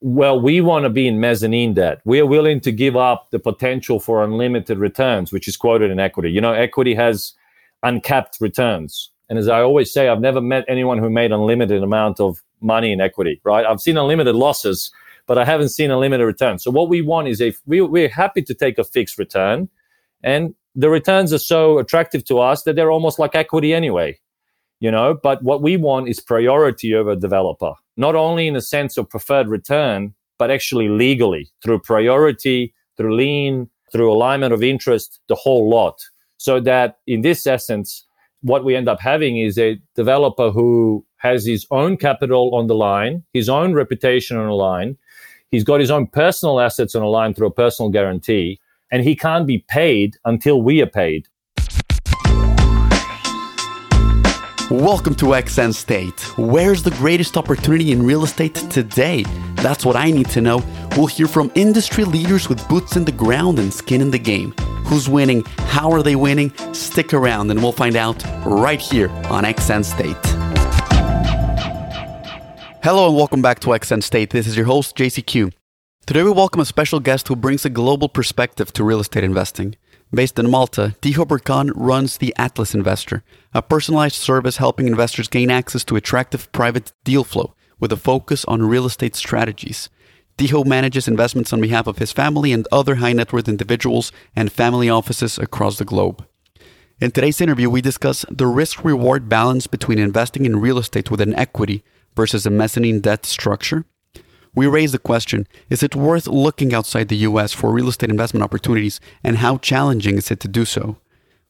well, we want to be in mezzanine debt. We are willing to give up the potential for unlimited returns, which is quoted in equity. You know, equity has uncapped returns. And as I always say, I've never met anyone who made unlimited amount of money in equity, right? I've seen unlimited losses, but I haven't seen unlimited limited return. So what we want is if we, we're happy to take a fixed return, and the returns are so attractive to us that they're almost like equity anyway, you know. But what we want is priority over developer, not only in the sense of preferred return, but actually legally through priority, through lien, through alignment of interest, the whole lot. So that in this essence, what we end up having is a developer who has his own capital on the line, his own reputation on the line. He's got his own personal assets on the line through a personal guarantee, and he can't be paid until we are paid. Welcome to XN State. Where's the greatest opportunity in real estate today? That's what I need to know. We'll hear from industry leaders with boots in the ground and skin in the game. Who's winning? How are they winning? Stick around and we'll find out right here on XN State. Hello and welcome back to XN State. This is your host, JCQ. Today we welcome a special guest who brings a global perspective to real estate investing. Based in Malta, Tiho Brkan runs the Atlas Investor, a personalized service helping investors gain access to attractive private deal flow with a focus on real estate strategies. Tiho manages investments on behalf of his family and other high net worth individuals and family offices across the globe. In today's interview, we discuss the risk reward balance between investing in real estate with an equity versus a mezzanine debt structure we raise the question is it worth looking outside the US for real estate investment opportunities, and how challenging is it to do so?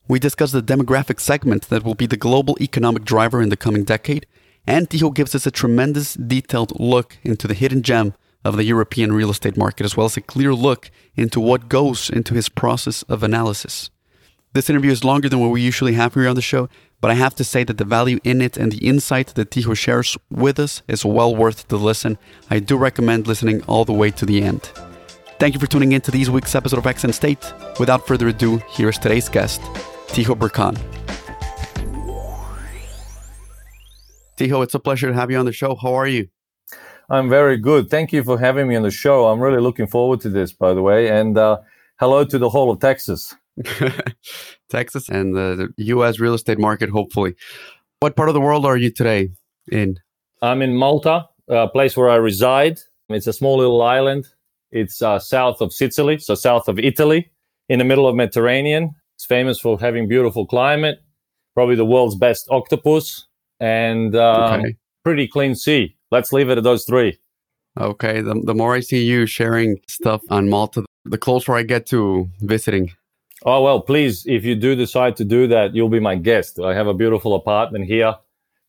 We discuss the demographic segment that will be the global economic driver in the coming decade, and Tiho gives us a tremendous detailed look into the hidden gem of the European real estate market, as well as a clear look into what goes into his process of analysis. This interview is longer than what we usually have here on the show, but I have to say that the value in it and the insight that Tiho shares with us is well worth the listen. I do recommend listening all the way to the end. Thank you for tuning in to this week's episode of Accent State. Without further ado, here's today's guest, Tiho Brkan. Tiho, it's a pleasure to have you on the show. How are you? I'm very good. Thank you for having me on the show. I'm really looking forward to this, by the way. And uh, hello to the whole of Texas. Texas and the, the, U.S. real estate market, hopefully. What part of the world are you today in? I'm in Malta, a place where I reside. It's a small little island. It's uh, south of Sicily, so south of Italy, in the middle of Mediterranean. It's famous for having beautiful climate, probably the world's best octopus, and um, okay. pretty clean sea. Let's leave it at those three. Okay. The, the more I see you sharing stuff on Malta, the closer I get to visiting. Oh, well, please, if you do decide to do that, you'll be my guest. I have a beautiful apartment here.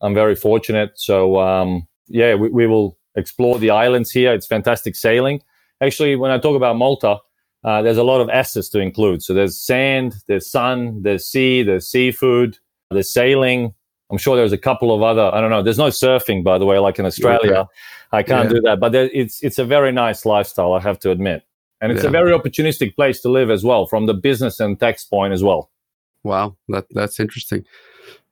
I'm very fortunate. So, um, yeah, we, we, will explore the islands here. It's fantastic sailing. Actually, when I talk about Malta, uh, there's a lot of assets to include. So there's sand, there's sun, there's sea, there's seafood, there's sailing. I'm sure there's a couple of other. I don't know. There's no surfing, by the way, like in Australia. Okay. I can't yeah. do that, but there, it's it's a very nice lifestyle. I have to admit. And it's yeah. a very opportunistic place to live as well, from the business and tax point as well. Wow, that that's interesting.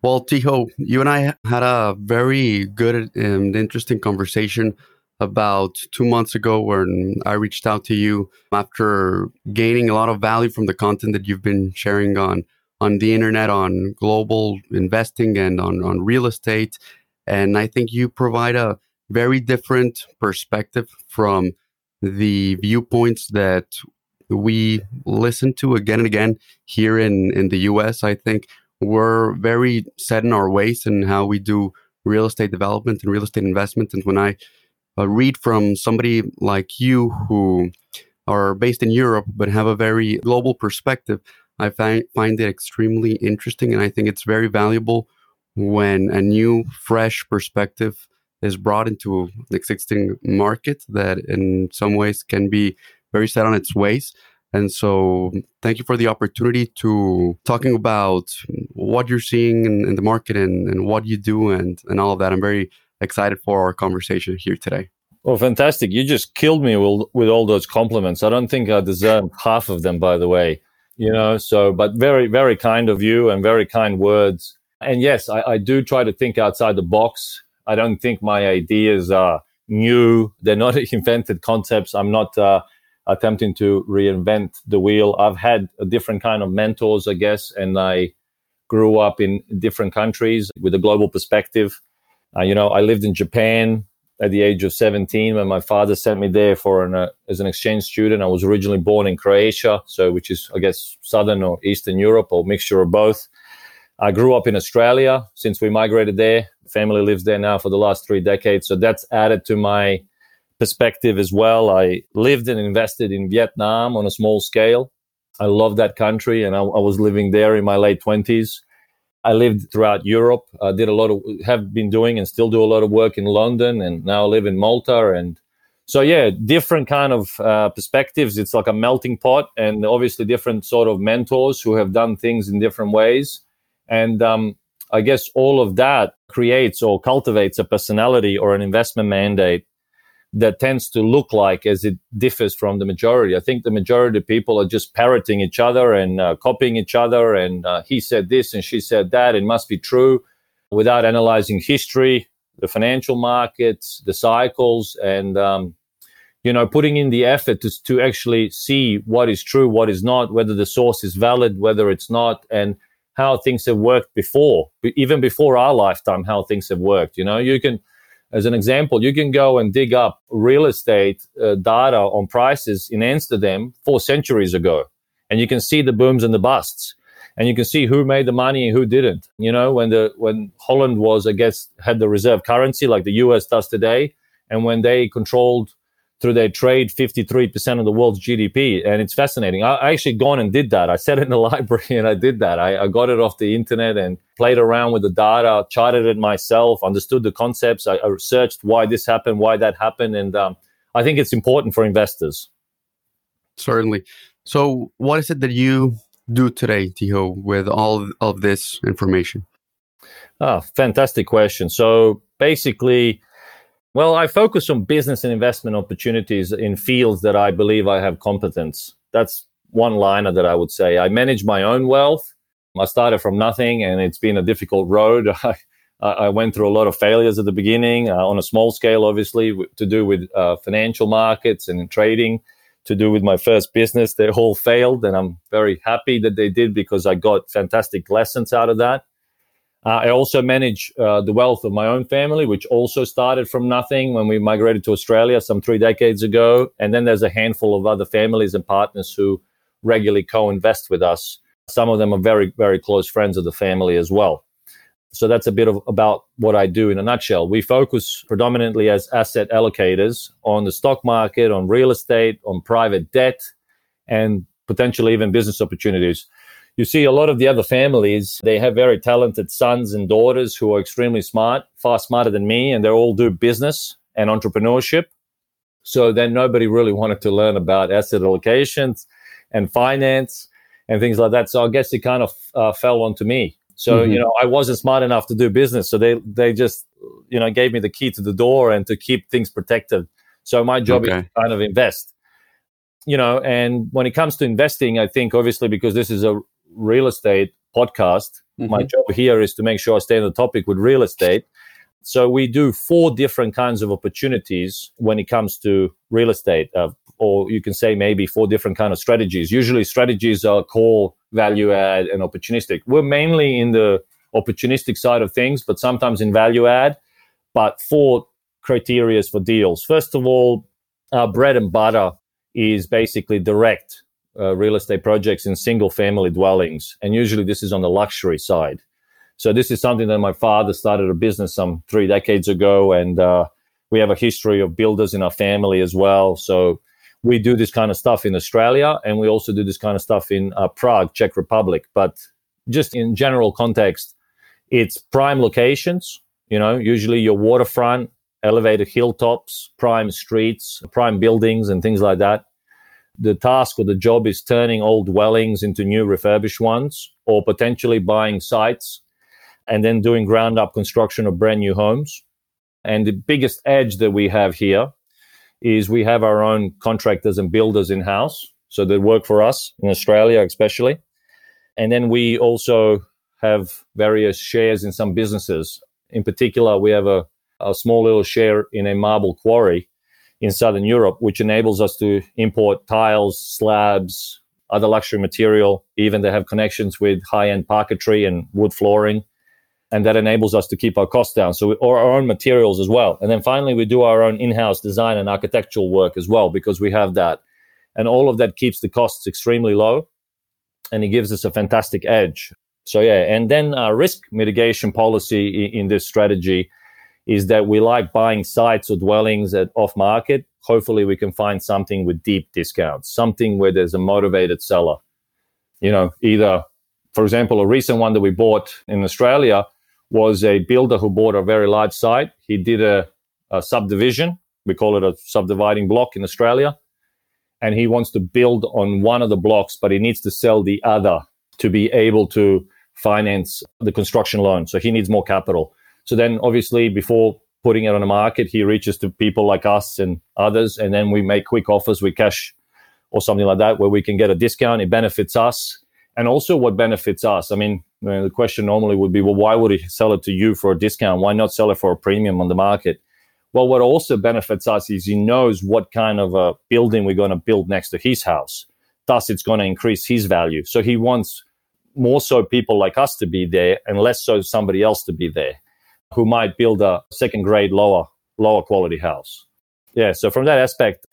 Well, Tiho, you and I had a very good and interesting conversation about two months ago when I reached out to you after gaining a lot of value from the content that you've been sharing on on the internet, on global investing and on, on real estate. And I think you provide a very different perspective from the viewpoints that we listen to again and again here in, in the US. I think we're very set in our ways and how we do real estate development and real estate investment. And when I uh, read from somebody like you who are based in Europe but have a very global perspective, I find, find it extremely interesting. And I think it's very valuable when a new, fresh perspective is brought into an existing market that in some ways can be very set on its ways. And so, thank you for the opportunity to talking about what you're seeing in, in the market and, and what you do and, and all of that. I'm very excited for our conversation here today. Well, fantastic. You just killed me with, with all those compliments. I don't think I deserve half of them, by the way. You know, so, but very, very kind of you and very kind words. And yes, I, I do try to think outside the box I don't think my ideas are new. They're not invented concepts. I'm not uh, attempting to reinvent the wheel. I've had a different kind of mentors, I guess, and I grew up in different countries with a global perspective. Uh, you know, I lived in Japan at the age of 17 when my father sent me there for an uh, as an exchange student. I was originally born in Croatia, so which is I guess southern or eastern Europe or mixture of both. I grew up in Australia since we migrated there. Family lives there now for the last three decades, so that's added to my perspective as well. I lived and invested in Vietnam on a small scale. I love that country, and I, I was living there in my late twenties. I lived throughout Europe. I did a lot of, have been doing and still do a lot of work in London and now I live in Malta. And so, yeah, different kind of uh, perspectives. It's like a melting pot and obviously different sort of mentors who have done things in different ways. And um, I guess all of that creates or cultivates a personality or an investment mandate that tends to look like as it differs from the majority. I think the majority of people are just parroting each other and uh, copying each other. And uh, he said this and she said that. It must be true without analyzing history, the financial markets, the cycles, and, um, you know, putting in the effort to, to actually see what is true, what is not, whether the source is valid, whether it's not, and how things have worked before, even before our lifetime, how things have worked. You know, you can as an example, you can go and dig up real estate uh, data on prices in Amsterdam four centuries ago, and you can see the booms and the busts, and you can see who made the money and who didn't. You know, when the when Holland was, I guess, had the reserve currency like the U.S. does today, and when they controlled through their trade 53% of the world's GDP. And it's fascinating. I, I, actually gone and did that. I sat in the library and I did that. I, I, got it off the internet and played around with the data, charted it myself, understood the concepts. I, I researched why this happened, why that happened. And um, I think it's important for investors. Certainly. So, what is it that you do today, Tiho, with all of this information? Ah, fantastic question. So, basically, well, I focus on business and investment opportunities in fields that I believe I have competence. That's one liner that I would say. I manage my own wealth. I started from nothing and it's been a difficult road. I, I went through a lot of failures at the beginning uh, on a small scale, obviously, to do with uh, financial markets and trading, to do with my first business. They all failed, and I'm very happy that they did because I got fantastic lessons out of that. Uh, I also manage uh, the wealth of my own family, which also started from nothing when we migrated to Australia some three decades ago. And then there's a handful of other families and partners who regularly co invest with us. Some of them are very, very close friends of the family as well. So that's a bit of about what I do in a nutshell. We focus predominantly as asset allocators on the stock market, on real estate, on private debt, and potentially even business opportunities you see a lot of the other families, they have very talented sons and daughters who are extremely smart, far smarter than me, and they all do business and entrepreneurship. So then nobody really wanted to learn about asset allocations and finance and things like that. So I guess it kind of uh, fell onto me. So mm-hmm. you know, I wasn't smart enough to do business, so they they just you know gave me the key to the door and to keep things protected. So my job okay. is to kind of invest. You know, and when it comes to investing, I think obviously because this is a real estate podcast. Mm-hmm. My job here is to make sure I stay on the topic with real estate. So we do four different kinds of opportunities when it comes to real estate, uh, or you can say maybe four different kind of strategies. Usually, strategies are core, value add, and opportunistic. We're mainly in the opportunistic side of things, but sometimes in value add. But four criterias for deals. First of all, our bread and butter is basically direct uh, real estate projects in single family dwellings. And usually this is on the luxury side. So this is something that my father started a business some three decades ago. And uh, we have a history of builders in our family as well. So we do this kind of stuff in Australia and we also do this kind of stuff in uh, Prague, Czech Republic. But just in general context, it's prime locations, you know, usually your waterfront, elevated hilltops, prime streets, prime buildings, and things like that the task or the job is turning old dwellings into new refurbished ones or potentially buying sites and then doing ground up construction of brand new homes. And the biggest edge that we have here is we have our own contractors and builders in house. So they work for us in Australia, especially. And then we also have various shares in some businesses. In particular, we have a a small little share in a marble quarry in Southern Europe, which enables us to import tiles, slabs, other luxury material. Even they have connections with high end parquetry and wood flooring. And that enables us to keep our costs down. So, we, or our own materials as well. And then finally, we do our own in house design and architectural work as well because we have that. And all of that keeps the costs extremely low and it gives us a fantastic edge. So, yeah. And then our risk mitigation policy in, in this strategy is that we like buying sites or dwellings at off market. Hopefully, we can find something with deep discounts, something where there's a motivated seller. You know, either, for example, a recent one that we bought in Australia was a builder who bought a very large site. He did a, a subdivision. We call it a subdividing block in Australia. And he wants to build on one of the blocks, but he needs to sell the other to be able to finance the construction loan. So he needs more capital. So then obviously before putting it on the market, he reaches to people like us and others, and then we make quick offers with cash or something like that where we can get a discount. It benefits us. And also what benefits us. I mean, the question normally would be, well, why would he sell it to you for a discount? Why not sell it for a premium on the market? Well, what also benefits us is he knows what kind of a building we're going to build next to his house. Thus, it's going to increase his value. So he wants more so people like us to be there and less so somebody else to be there who might build a second grade lower lower quality house. Yeah, so from that aspect,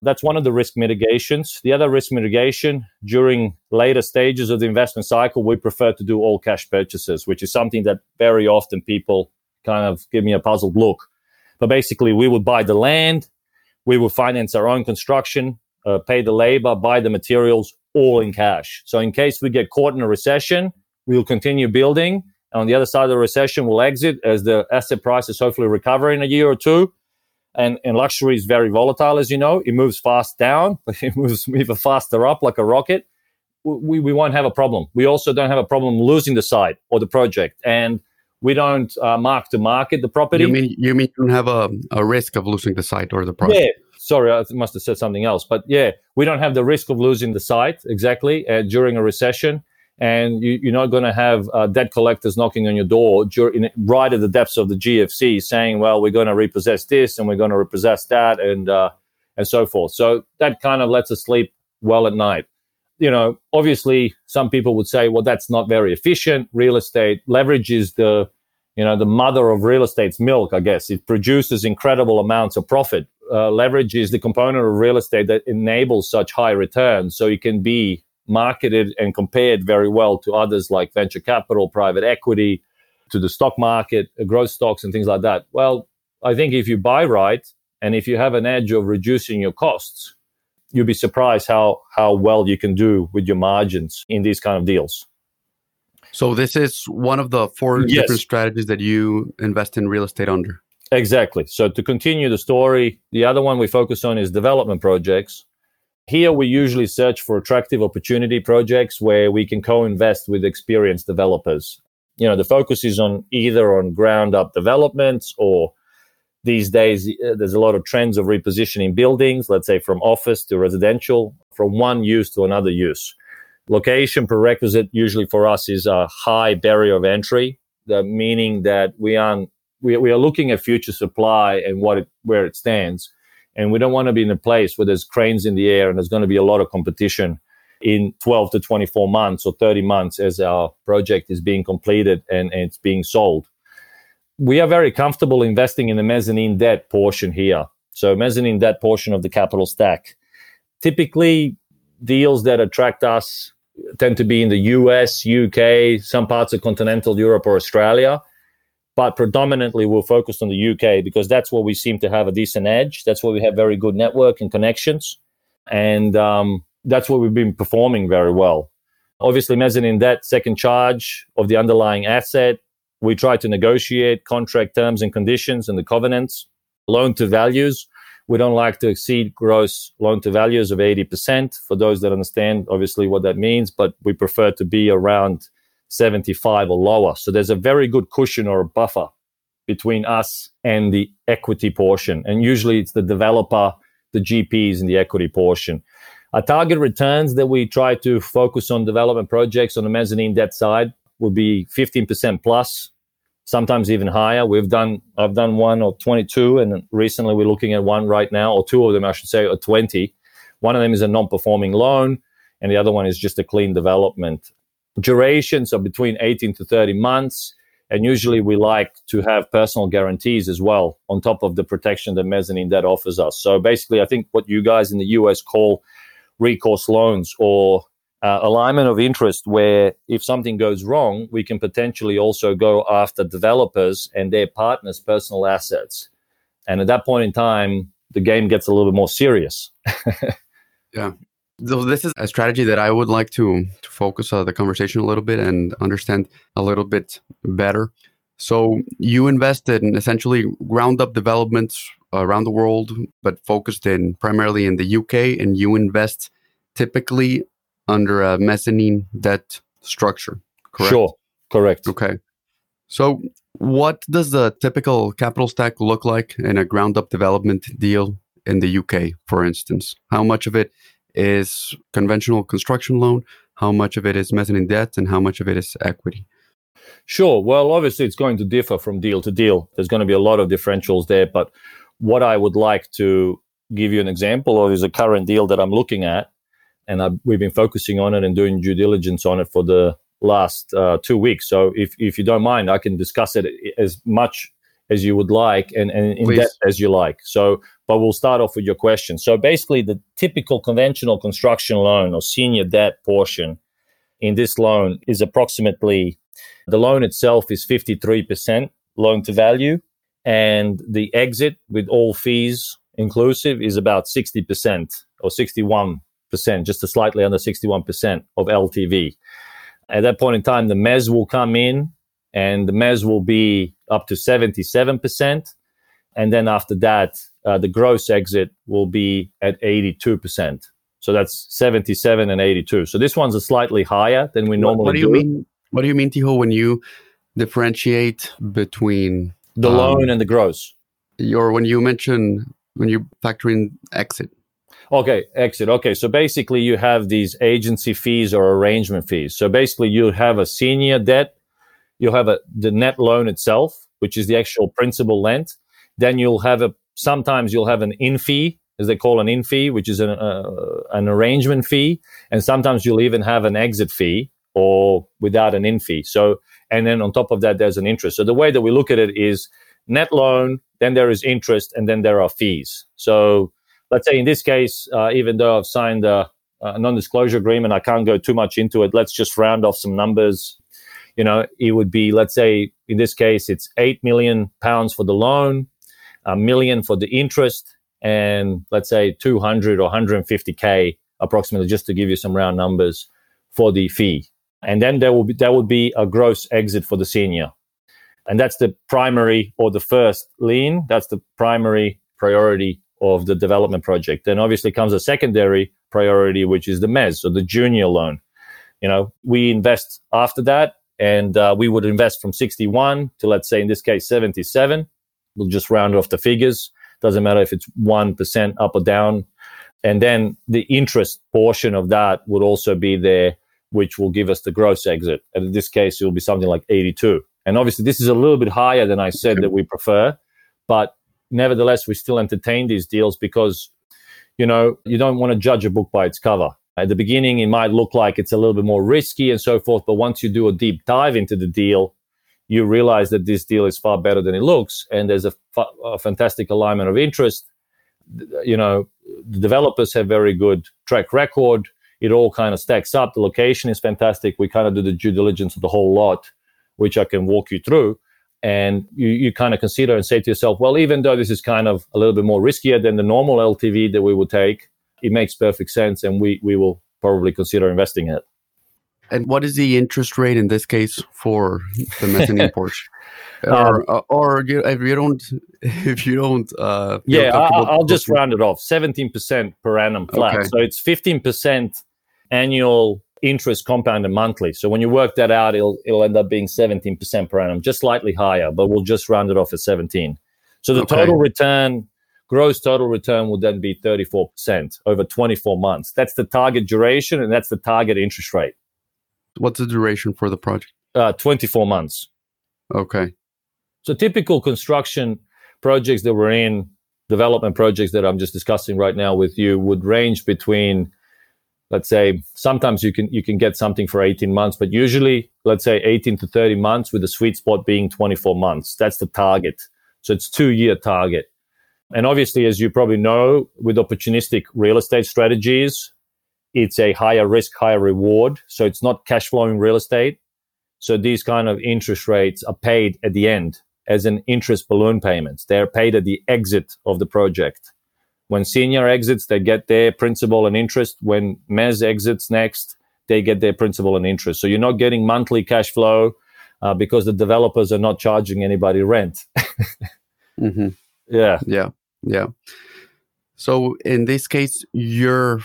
that's one of the risk mitigations. The other risk mitigation during later stages of the investment cycle, we prefer to do all cash purchases, which is something that very often people kind of give me a puzzled look. But basically, we would buy the land, we would finance our own construction, uh, pay the labor, buy the materials, all in cash. So in case we get caught in a recession, we will continue building on the other side of the recession, we'll exit as the asset prices hopefully recover in a year or two. And, and luxury is very volatile, as you know. It moves fast down, but it moves even faster up like a rocket. We, we won't have a problem. We also don't have a problem losing the site or the project. And we don't uh, mark to market the property. You mean you mean you don't have a, a risk of losing the site or the project? Yeah. Sorry, I must have said something else. But yeah, we don't have the risk of losing the site exactly uh, during a recession and you, are not going to have uh, debt collectors knocking on your door right at the depths of the GFC saying, "Well, we're going to repossess this and we're going to repossess that," and uh, and so forth. So that kind of lets us sleep well at night. You know, obviously, some people would say, "Well, that's not very efficient." Real estate leverage is the you know the mother of real estate's milk. I guess it produces incredible amounts of profit. Uh, leverage is the component of real estate that enables such high returns. So it can be marketed and compared very well to others like venture capital, private equity, to the stock market, uh, growth stocks, and things like that. Well, I think if you buy right and if you have an edge of reducing your costs, you'll be surprised how how well you can do with your margins in these kind of deals. So this is one of the four yes. different strategies that you invest in real estate under. Exactly. So to continue the story, the other one we focus on is development projects. Here, we usually search for attractive opportunity projects where we can co invest with experienced developers. You know, the focus is on either on ground up developments or these days, uh, there's a lot of trends of repositioning buildings, let's say from office to residential, from one use to another use. Location prerequisite usually for us is a high barrier of entry, the meaning that we are we, we are looking at future supply and what it, where it stands and we don't want to be in a place where there's cranes in the air and there's going to be a lot of competition in 12 to 24 months or 30 months as our project is being completed and, and it's being sold. We are very comfortable investing in the mezzanine debt portion here. So, mezzanine debt portion of the capital stack. Typically, deals that attract us tend to be in the US, UK, some parts of continental Europe or Australia but predominantly we're focused on the UK because that's where we seem to have a decent edge. That's where we have very good network and connections, and um, that's where we've been performing very well. Obviously, mezzanine debt, second charge of the underlying asset. We try to negotiate contract terms and conditions and the covenants. Loan to values. We don't like to exceed gross loan to values of 80% for those that understand, obviously, what that means, but we prefer to be around 75 or lower. So there's a very good cushion or a buffer between us and the equity portion. And usually it's the developer, the GPs in the equity portion. Our target returns that we try to focus on development projects on the mezzanine debt side would be 15% plus sometimes even higher. We've done, I've done one or 22, and recently we're looking at one right now, or two of them, I should say, or 20. One of them is a non performing loan, and the other one is just a clean development. Durations are between 18 to 30 months. And usually we like to have personal guarantees as well on top of the protection that mezzanine debt offers us. So basically, I think what you guys in the US call recourse loans or uh, alignment of interest, where if something goes wrong, we can potentially also go after developers and their partners' personal assets. And at that point in time, the game gets a little bit more serious. yeah. So this is a strategy that I would like to, to focus uh, the conversation a little bit and understand a little bit better. So you invested in essentially ground up developments around the world, but focused in primarily in the UK, and you invest typically under a mezzanine debt structure. Correct. Sure. Correct. Okay. So what does the typical capital stack look like in a ground up development deal in the UK, for instance? How much of it is conventional construction loan, how much of it is mezzanine debt, and how much of it is equity? Sure. Well, obviously, it's going to differ from deal to deal. There's going to be a lot of differentials there. But what I would like to give you an example of is a current deal that I'm looking at. And I've, we've been focusing on it and doing due diligence on it for the last uh, two weeks. So if, if you don't mind, I can discuss it as much as you would like and, and in Please. depth as you like. So but we'll start off with your question. So basically, the typical conventional construction loan or senior debt portion in this loan is approximately the loan itself is 53% loan to value, and the exit with all fees inclusive is about 60% or 61%, just a slightly under 61% of LTV. At that point in time, the mez will come in and the mez will be up to 77%. And then after that, uh, the gross exit will be at 82%. So that's 77 and 82. So this one's a slightly higher than we normally what, what do. You do. mean? What do you mean, Tiho, when you differentiate between the um, loan and the gross? Or when you mention when you factor in exit? Okay, exit. Okay, so basically you have these agency fees or arrangement fees. So basically you have a senior debt, you'll have a the net loan itself, which is the actual principal lent. Then you'll have a sometimes you'll have an in fee, as they call an in fee, which is an, uh, an arrangement fee. And sometimes you'll even have an exit fee or without an in fee. So, and then on top of that, there's an interest. So the way that we look at it is net loan, then there is interest, and then there are fees. So let's say in this case, uh, even though I've signed a, a non-disclosure agreement, I can't go too much into it. Let's just round off some numbers. You know, it would be, let's say in this case, it's 8 million pounds for the loan a million for the interest and let's say 200 or 150k approximately just to give you some round numbers for the fee. And then there will be there would be a gross exit for the senior. And that's the primary or the first lien. That's the primary priority of the development project. Then obviously comes a secondary priority which is the mez so the junior loan. You know we invest after that and uh, we would invest from 61 to let's say in this case 77 We'll just round off the figures. Doesn't matter if it's 1% up or down. And then the interest portion of that would also be there, which will give us the gross exit. And in this case, it will be something like 82. And obviously, this is a little bit higher than I said that we prefer. But nevertheless, we still entertain these deals because, you know, you don't want to judge a book by its cover. At the beginning, it might look like it's a little bit more risky and so forth. But once you do a deep dive into the deal, you realize that this deal is far better than it looks, and there's a, fa- a fantastic alignment of interest. You know, the developers have very good track record. It all kind of stacks up. The location is fantastic. We kind of do the due diligence of the whole lot, which I can walk you through. And you, you kind of consider and say to yourself, well, even though this is kind of a little bit more riskier than the normal LTV that we would take, it makes perfect sense, and we we will probably consider investing in it. And what is the interest rate in this case for the mezzanine portion? Or, um, or you, if you don't, if you don't, uh, yeah, I, will just round it off. Seventeen percent per annum flat, okay. so it's fifteen percent annual interest compounded monthly. So when you work that out, it'll it'll end up being seventeen percent per annum, just slightly higher, but we'll just round it off at seventeen. So the okay. total return, gross total return, will then be thirty four percent over twenty four months. That's the target duration, and that's the target interest rate. What's the duration for the project? Uh, 24 months. Okay. So typical construction projects that we're in, development projects that I'm just discussing right now with you would range between let's say sometimes you can you can get something for 18 months but usually let's say 18 to 30 months with the sweet spot being 24 months that's the target so it's two year target and obviously as you probably know with opportunistic real estate strategies it's a higher risk higher reward so it's not cash flowing real estate so these kind of interest rates are paid at the end as an interest balloon payments they're paid at the exit of the project when senior exits, they get their principal and interest. When Mez exits next, they get their principal and interest. So you're not getting monthly cash flow uh, because the developers are not charging anybody rent. mm-hmm. Yeah. Yeah. Yeah. So in this case, you're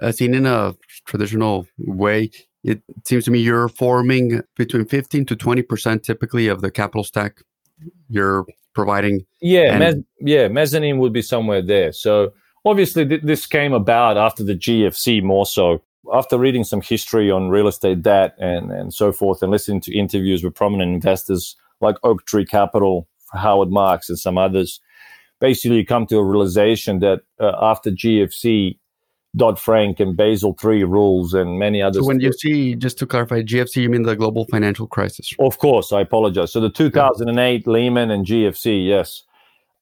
uh, seen in a traditional way. It seems to me you're forming between 15 to 20% typically of the capital stack. You're providing. Yeah, and- yeah, mezzanine would be somewhere there. So obviously, th- this came about after the GFC more so. After reading some history on real estate debt and, and so forth, and listening to interviews with prominent investors like Oaktree Capital, Howard Marks, and some others, basically you come to a realization that uh, after GFC, Dodd Frank and Basel III rules and many others. So when you see, just to clarify, GFC, you mean the global financial crisis? Of course, I apologize. So the 2008 yeah. Lehman and GFC, yes.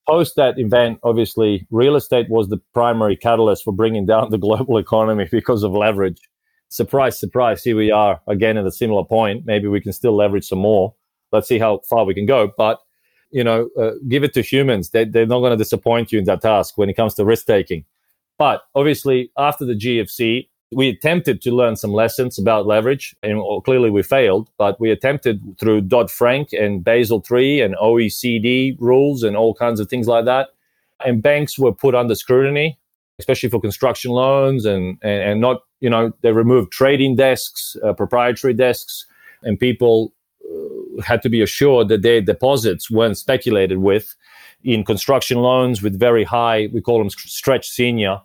Post that event, obviously, real estate was the primary catalyst for bringing down the global economy because of leverage. Surprise, surprise, here we are again at a similar point. Maybe we can still leverage some more. Let's see how far we can go. But you know, uh, give it to humans. They, they're not going to disappoint you in that task when it comes to risk taking. But obviously, after the GFC, we attempted to learn some lessons about leverage, and clearly we failed. But we attempted through Dodd Frank and Basel III and OECD rules and all kinds of things like that. And banks were put under scrutiny, especially for construction loans, and and, and not you know they removed trading desks, uh, proprietary desks, and people uh, had to be assured that their deposits weren't speculated with in construction loans with very high, we call them stretch senior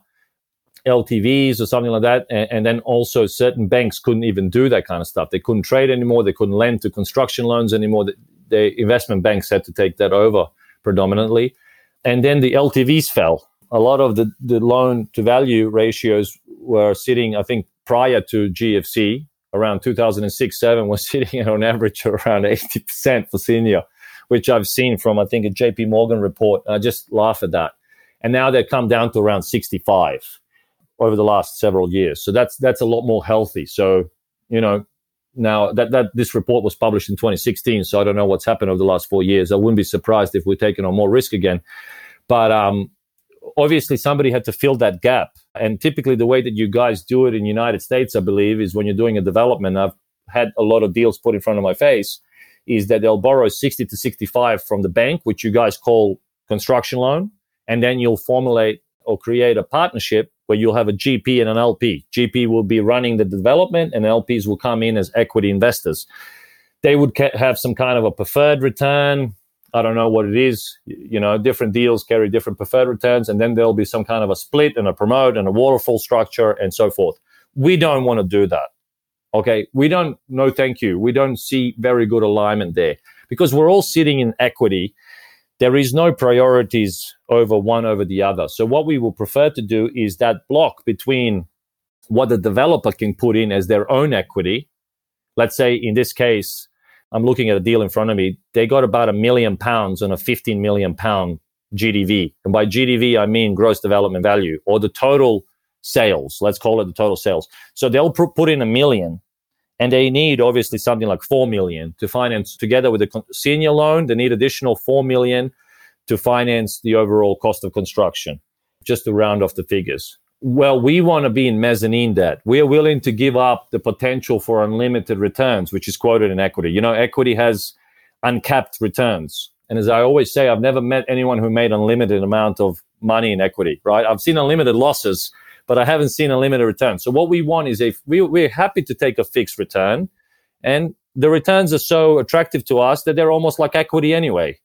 LTVs or something like that. And, and, then also certain banks couldn't even do that kind of stuff. They couldn't trade anymore. They couldn't lend to construction loans anymore. The, the investment banks had to take that over predominantly. And then the LTVs fell. A lot of the, the loan to value ratios were sitting, I think, prior to GFC, around 2006 7 was sitting at on average around 80% for senior which I've seen from, I think, a JP Morgan report. I just laugh at that. And now they've come down to around 65 over the last several years. So that's, that's a lot more healthy. So, you know, now that, that this report was published in 2016. So I don't know what's happened over the last four years. I wouldn't be surprised if we're taking on more risk again. But, um, obviously somebody had to fill that gap. And typically the way that you guys do it in the United States, I believe, is when you're doing a development. I've had a lot of deals put in front of my face is that they'll borrow 60 to 65 from the bank, which you guys call construction loan. And then you'll formulate or create a partnership where you'll have a GP and an LP. GP will be running the development and LPs will come in as equity investors. They would ca- have some kind of a preferred return. I don't know what it is. You know, different deals carry different preferred returns. And then there'll be some kind of a split and a promote and a waterfall structure and so forth. We don't want to do that. Okay. We don't, no, thank you. We don't see very good alignment there because we're all sitting in equity. There is no priorities over one over the other. So what we will prefer to do is that block between what the developer can put in as their own equity. Let's say in this case, I'm looking at a deal in front of me. They got about a million pounds on a 15 million pound GDV. And by GDV, I mean gross development value or the total sales. Let's call it the total sales. So they'll put in a million and they need obviously something like 4 million to finance together with the senior loan. They need additional 4 million to finance the overall cost of construction, just to round off the figures. Well, we want to be in mezzanine debt. We are willing to give up the potential for unlimited returns, which is quoted in equity. You know, equity has uncapped returns. And as I always say, I've never met anyone who made unlimited amount of money in equity, right? I've seen unlimited losses, but I haven't seen a limited return. So what we want is a we, we're happy to take a fixed return, and the returns are so attractive to us that they're almost like equity anyway.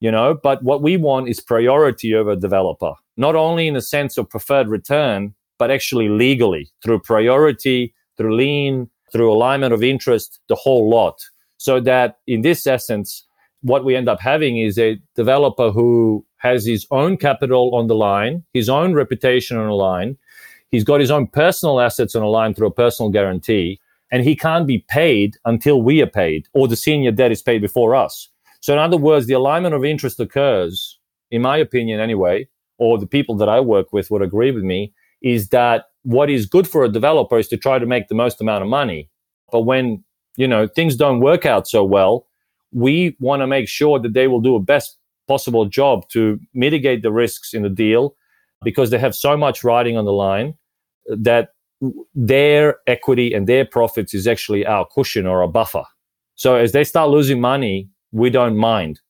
You know, but what we want is priority over developer, not only in the sense of preferred return, but actually legally through priority, through lien, through alignment of interest, the whole lot. So that in this essence, what we end up having is a developer who has his own capital on the line, his own reputation on the line. He's got his own personal assets on the line through a personal guarantee, and he can't be paid until we are paid or the senior debt is paid before us. So, in other words, the alignment of interest occurs, in my opinion anyway, or the people that I work with would agree with me, is that what is good for a developer is to try to make the most amount of money. But when, you know, things don't work out so well, we want to make sure that they will do a best possible job to mitigate the risks in the deal because they have so much riding on the line that their equity and their profits is actually our cushion or a buffer. So as they start losing money, we don't mind.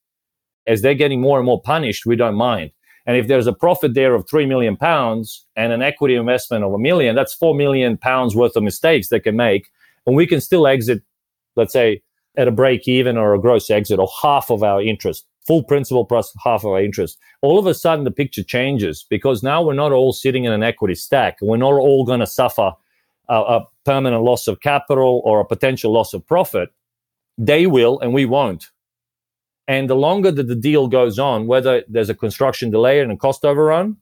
As they're getting more and more punished, we don't mind. And if there's a profit there of three million pounds and an equity investment of a million, that's four million pounds worth of mistakes they can make. And we can still exit, let's say, at a break even or a gross exit or half of our interest, full principal plus half of our interest. All of a sudden, the picture changes because now we're not all sitting in an equity stack. We're not all going to suffer a, a permanent loss of capital or a potential loss of profit. They will, and we won't. And the longer that the deal goes on, whether there's a construction delay and a cost overrun,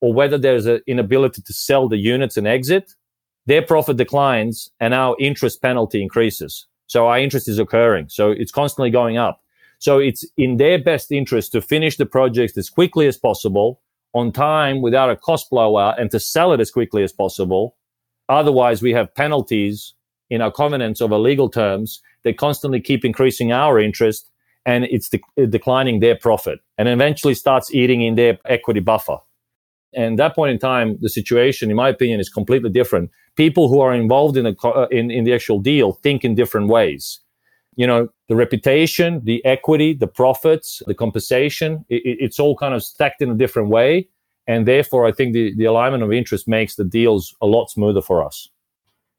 or whether there's an inability to sell the units and exit, their profit declines and our interest penalty increases. So our interest is occurring. So it's constantly going up. So it's in their best interest to finish the project as quickly as possible on time without a cost blowout and to sell it as quickly as possible. Otherwise, we have penalties in our covenants of legal terms that constantly keep increasing our interest and it's de- declining their profit and eventually starts eating in their equity buffer. And that point in time, the situation, in my opinion, is completely different. People who are involved in the, uh, in, in the actual deal think in different ways. You know, the reputation, the equity, the profits, the compensation, it, it's all kind of stacked in a different way. And therefore, I think the, the alignment of interest makes the deals a lot smoother for us.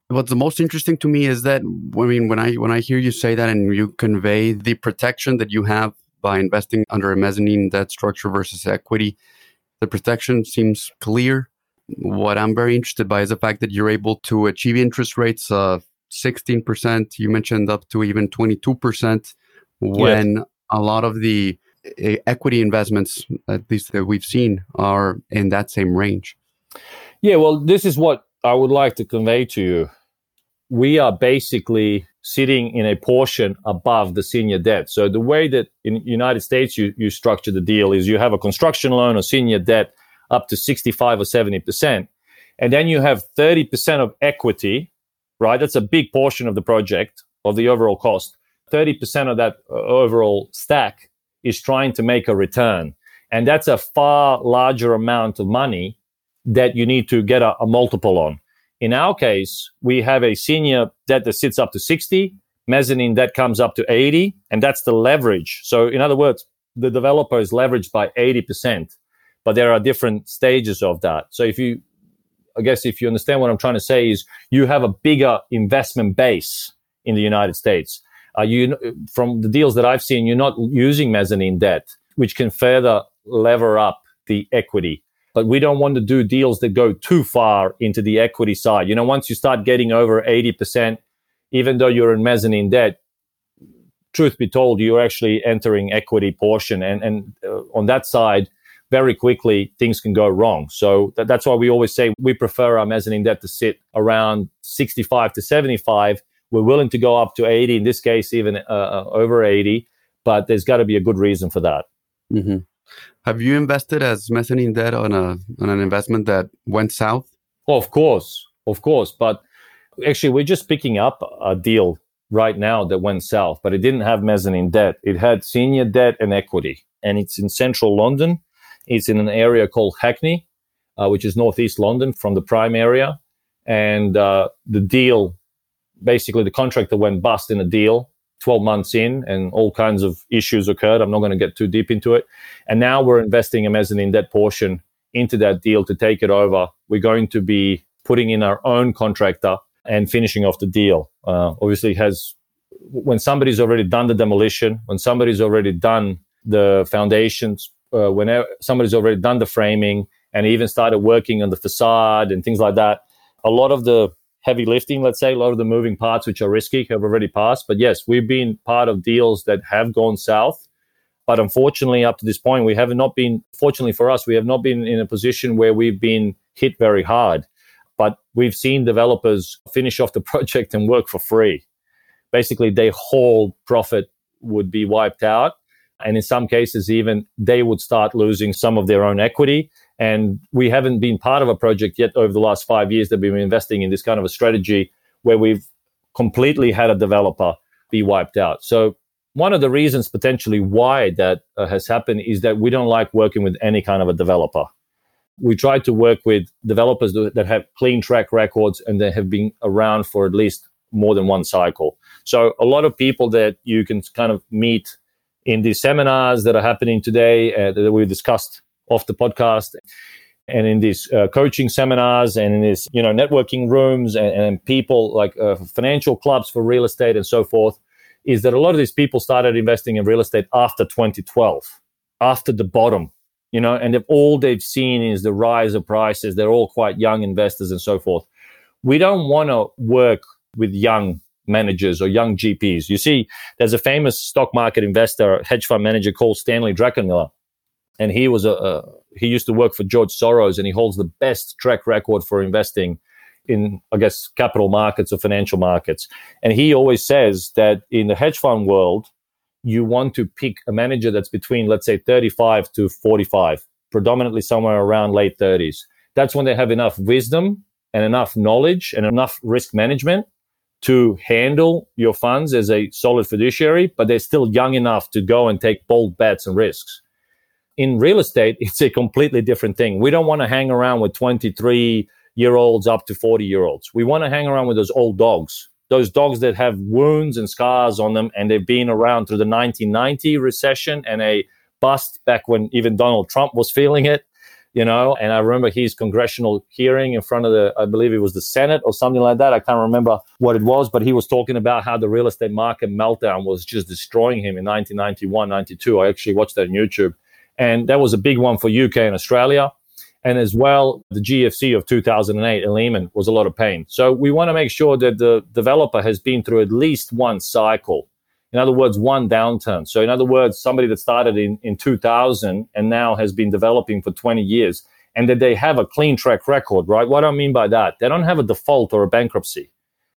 What's the most interesting to me is that I mean when I when I hear you say that and you convey the protection that you have by investing under a mezzanine debt structure versus equity, the protection seems clear. What I'm very interested by is the fact that you're able to achieve interest rates of 16%. You mentioned up to even 22% when yes. a lot of the eh, equity investments, at least that we've seen, are in that same range. Yeah, well, this is what I would like to convey to you we are basically sitting in a portion above the senior debt. So the way that in United States you, you structure the deal is you have a construction loan or senior debt up to 65 or 70%. And then you have 30% of equity, right? That's a big portion of the project of the overall cost. 30% of that uh, overall stack is trying to make a return. And that's a far larger amount of money that you need to get a, a multiple on. In our case, we have a senior debt that sits up to 60, mezzanine debt comes up to 80, and that's the leverage. So, in other words, the developer is leveraged by 80%, but there are different stages of that. So, if you, I guess, if you understand what I'm trying to say, is you have a bigger investment base in the United States. Uh, you, from the deals that I've seen, you're not using mezzanine debt, which can further lever up the equity but we don't want to do deals that go too far into the equity side. You know, once you start getting over 80%, even though you're in mezzanine debt, truth be told, you're actually entering equity portion. And, and uh, on that side, very quickly, things can go wrong. So that, that's why we always say we prefer our mezzanine debt to sit around 65 to 75. We're willing to go up to 80, in this case, even uh, uh over 80, but there's got to be a good reason for that. Mm-hmm. Have you invested as mezzanine debt on a on an investment that went south? of course, of course. But actually, we're just picking up a deal right now that went south, but it didn't have mezzanine debt. It had senior debt and equity, and it's in central London. It's in an area called Hackney, uh, which is northeast London from the prime area. And uh, the deal, basically, the contractor went bust in a deal 12 months in and all kinds of issues occurred. I'm not going to get too deep into it. And now we're investing a mezzanine debt portion into that deal to take it over. We're going to be putting in our own contractor and finishing off the deal. Uh, obviously, has when somebody's already done the demolition, when somebody's already done the foundations, uh, whenever somebody's already done the framing and even started working on the facade and things like that, a lot of the heavy lifting, let's say, a lot of the moving parts which are risky have already passed. But yes, we've been part of deals that have gone south. But unfortunately, up to this point, we have not been, fortunately for us, we have not been in a position where we've been hit very hard. But we've seen developers finish off the project and work for free. Basically, their whole profit would be wiped out. And in some cases, even they would start losing some of their own equity. And we haven't been part of a project yet over the last five years that we've been investing in this kind of a strategy where we've completely had a developer be wiped out. So one of the reasons potentially why that uh, has happened is that we don't like working with any kind of a developer. We try to work with developers that have clean track records and that have been around for at least more than one cycle. So a lot of people that you can kind of meet in these seminars that are happening today uh, that we discussed off the podcast and in these uh, coaching seminars and in these you know networking rooms and, and people like uh, financial clubs for real estate and so forth is that a lot of these people started investing in real estate after 2012 after the bottom you know and if all they've seen is the rise of prices they're all quite young investors and so forth. We don't want to work with young managers or young gps you see there's a famous stock market investor hedge fund manager called stanley druckenmiller and he was a, a, he used to work for George Soros, and he holds the best track record for investing in I guess capital markets or financial markets. And he always says that in the hedge fund world, you want to pick a manager that's between let's say 35 to 45, predominantly somewhere around late 30s. That's when they have enough wisdom and enough knowledge and enough risk management to handle your funds as a solid fiduciary, but they're still young enough to go and take bold bets and risks in real estate, it's a completely different thing. We don't want to hang around with 23 year olds up to 40 year olds. We want to hang around with those old dogs, those dogs that have wounds and scars on them, and they've been around through the 1990 recession and a bust back when even Donald Trump was feeling it. You know, and I remember his congressional hearing in front of the, I believe it was the Senate or something like that. I can't remember what it was, but he was talking about how the real estate market meltdown was just destroying him in 1991, 92. I actually watched that on YouTube and that was a big one for UK and Australia. And as well, the GFC of 2008 in Lehman was a lot of pain. So we want to make sure that the developer has been through at least one cycle. In other words, one downturn. So in other words, somebody that started in, in 2000 and now has been developing for 20 years and that they have a clean track record, right? What do I mean by that? They don't have a default or a bankruptcy.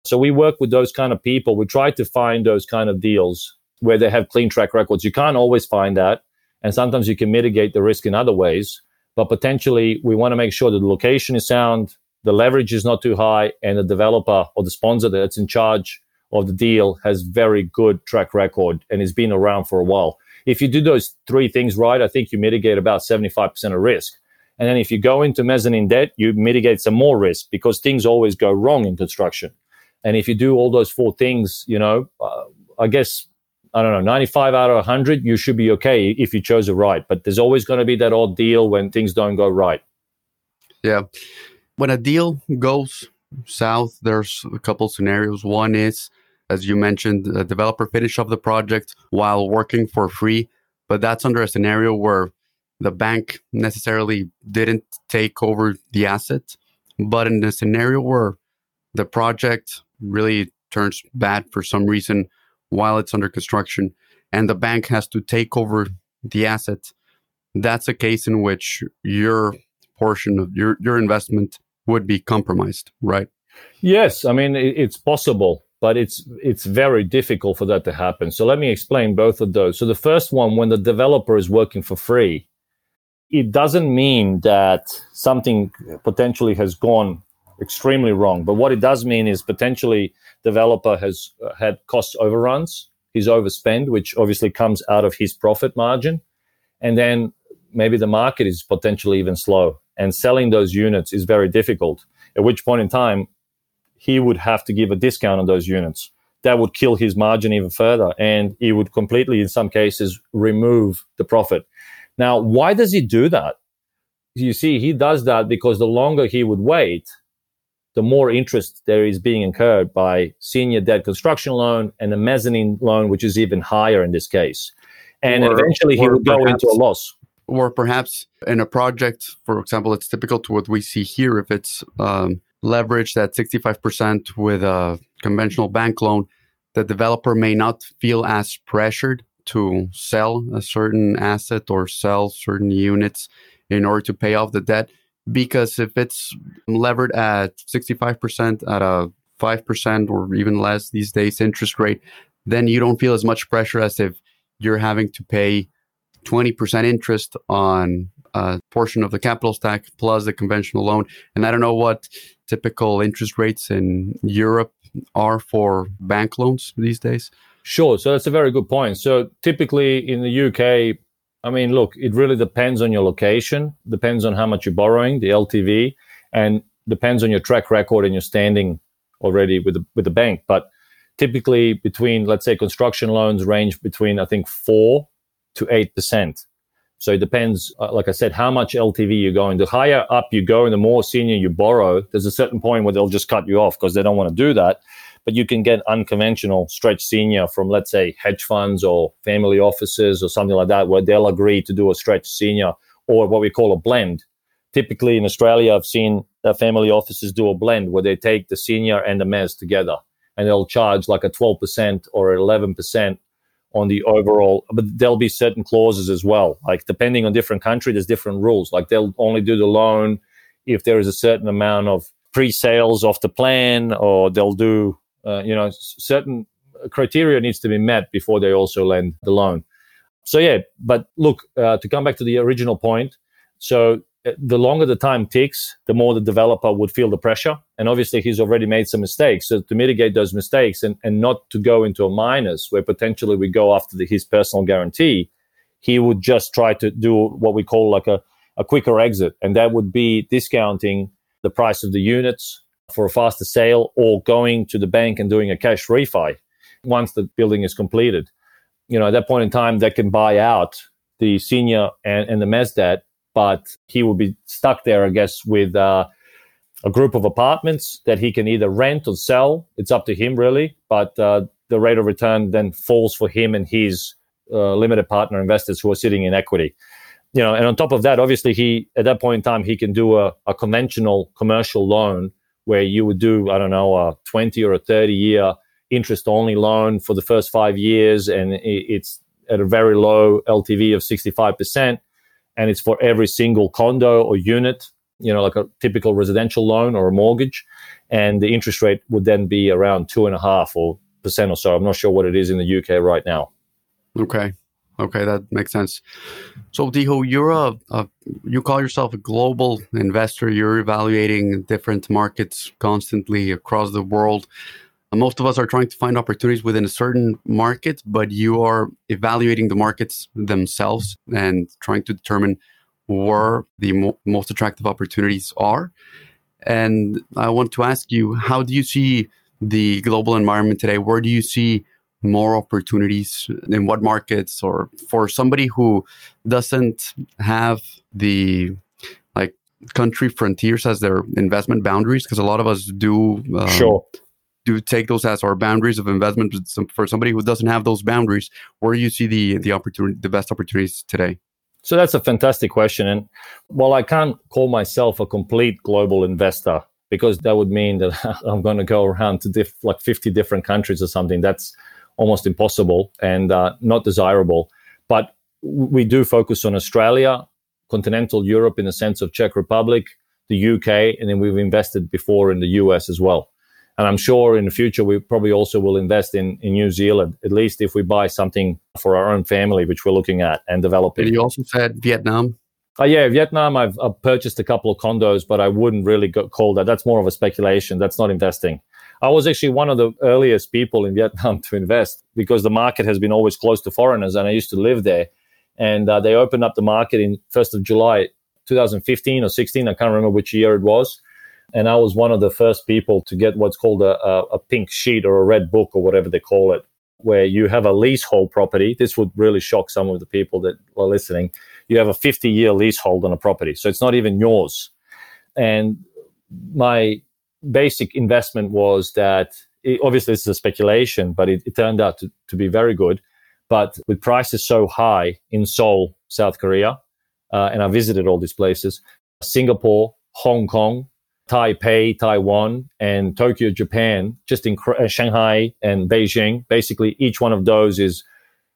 So we work with those kind of people. We try to find those kind of deals where they have clean track records. You can't always find that. And sometimes you can mitigate the risk in other ways. But potentially, we want to make sure that the location is sound, the leverage is not too high, and the developer or the sponsor that's in charge of the deal has very good track record and has been around for a while. If you do those three things right, I think you mitigate about 75% of risk. And then if you go into mezzanine debt, you mitigate some more risk because things always go wrong in construction. And if you do all those four things, you know, uh, I guess I don't know, 95 out of 100, you should be okay if you chose it right. But there's always going to be that odd deal when things don't go right. Yeah. When a deal goes south, there's a couple scenarios. One is, as you mentioned, the developer finish off the project while working for free. But that's under a scenario where the bank necessarily didn't take over the asset. But in the scenario where the project really turns bad for some reason, while it's under construction and the bank has to take over the asset, that's a case in which your portion of your, your investment would be compromised, right? Yes, I mean it's possible, but it's it's very difficult for that to happen. So let me explain both of those. So the first one, when the developer is working for free, it doesn't mean that something potentially has gone extremely wrong. But what it does mean is potentially developer has uh, had cost overruns. He's overspent, which obviously comes out of his profit margin. And then maybe the market is potentially even slow and selling those units is very difficult. At which point in time, he would have to give a discount on those units. That would kill his margin even further. And he would completely, in some cases, remove the profit. Now, why does he do that? You see, he does that because the longer he would wait, the more interest there is being incurred by senior debt construction loan and the mezzanine loan, which is even higher in this case. And or, eventually he would go into a loss. Or perhaps in a project, for example, it's typical to what we see here. If it's um, leveraged that 65% with a conventional bank loan, the developer may not feel as pressured to sell a certain asset or sell certain units in order to pay off the debt. Because if it's levered at 65% at a 5% or even less these days interest rate, then you don't feel as much pressure as if you're having to pay 20% interest on a portion of the capital stack plus the conventional loan. And I don't know what typical interest rates in Europe are for bank loans these days. Sure. So that's a very good point. So typically in the UK, I mean, look, it really depends on your location, depends on how much you're borrowing, the LTV, and depends on your track record and your standing already with the, with the bank. But typically between, let's say, construction loans range between, I think, four to 8%. So it depends, uh, like I said, how much LTV you're going. The higher up you go and the more senior you borrow, there's a certain point where they'll just cut you off because they don't want to do that. But you can get unconventional stretch senior from, let's say, hedge funds or family offices or something like that, where they'll agree to do a stretch senior or what we call a blend. Typically in Australia, I've seen family offices do a blend where they take the senior and the mezz together and they'll charge like a 12% or 11% on the overall, but there'll be certain clauses as well. Like depending on different country, there's different rules. Like they'll only do the loan if there is a certain amount of pre-sales of the plan, or they'll do, uh, you know, certain criteria needs to be met before they also lend the loan. So yeah, but look, uh, to come back to the original point, so the longer the time takes, the more the developer would feel the pressure. And obviously, he's already made some mistakes. So to mitigate those mistakes and, and not to go into a minus where potentially we go after the, his personal guarantee, he would just try to do what we call like a, a quicker exit. And that would be discounting the price of the units for a faster sale or going to the bank and doing a cash refi once the building is completed. You know, at that point in time, they can buy out the senior and, and the mezz debt but he will be stuck there, I guess, with uh, a group of apartments that he can either rent or sell. It's up to him, really. But uh, the rate of return then falls for him and his uh, limited partner investors who are sitting in equity. You know, and on top of that, obviously, he at that point in time he can do a, a conventional commercial loan where you would do, I don't know, a twenty or a thirty year interest only loan for the first five years, and it's at a very low LTV of sixty five percent and it's for every single condo or unit, you know, like a typical residential loan or a mortgage. And the interest rate would then be around two and a half or percent or so. I'm not sure what it is in the UK right now. Okay. Okay, that makes sense. So, Tiho, you're a, a, you call yourself a global investor. You're evaluating different markets constantly across the world. Most of us are trying to find opportunities within a certain market, but you are evaluating the markets themselves and trying to determine where the mo- most attractive opportunities are. And I want to ask you, how do you see the global environment today? Where do you see more opportunities in what markets or for somebody who doesn't have the like country frontiers as their investment boundaries because a lot of us do um, sure to take those as our boundaries of investment for somebody who doesn't have those boundaries where do you see the the opportunity the best opportunities today? So that's a fantastic question and while i can't call myself a complete global investor because that would mean that i'm going to go around to diff, like 50 different countries or something that's almost impossible and uh, not desirable. But we do focus on australia continental europe in the sense of czech republic the uk and then we've invested before in the us as well and I'm sure in the future, we probably also will invest in, in New Zealand, at least if we buy something for our own family, which we're looking at and developing. And you also said Vietnam. Uh, yeah, Vietnam, I've, I've, purchased a couple of condos, but I wouldn't really go, call that. That's more of a speculation. That's not investing. I was actually one of the earliest people in Vietnam to invest because the market has been always closed to foreigners, and I used to live there. And uh, they opened up the market in 1st of July 2015 or 16. I can't remember which year it was. And I was one of the first people to get what's called a, a, a pink sheet or a red book or whatever they call it, where you have a leasehold property. This would really shock some of the people that are listening. You have a 50 year leasehold on a property. So it's not even yours. And my basic investment was that it, obviously it's a speculation, but it, it turned out to, to, be very good. But with prices so high in Seoul, South Korea, uh, and I visited all these places, Singapore, Hong Kong, Taipei, Taiwan, and Tokyo, Japan, just in uh, Shanghai and Beijing. Basically, each one of those is,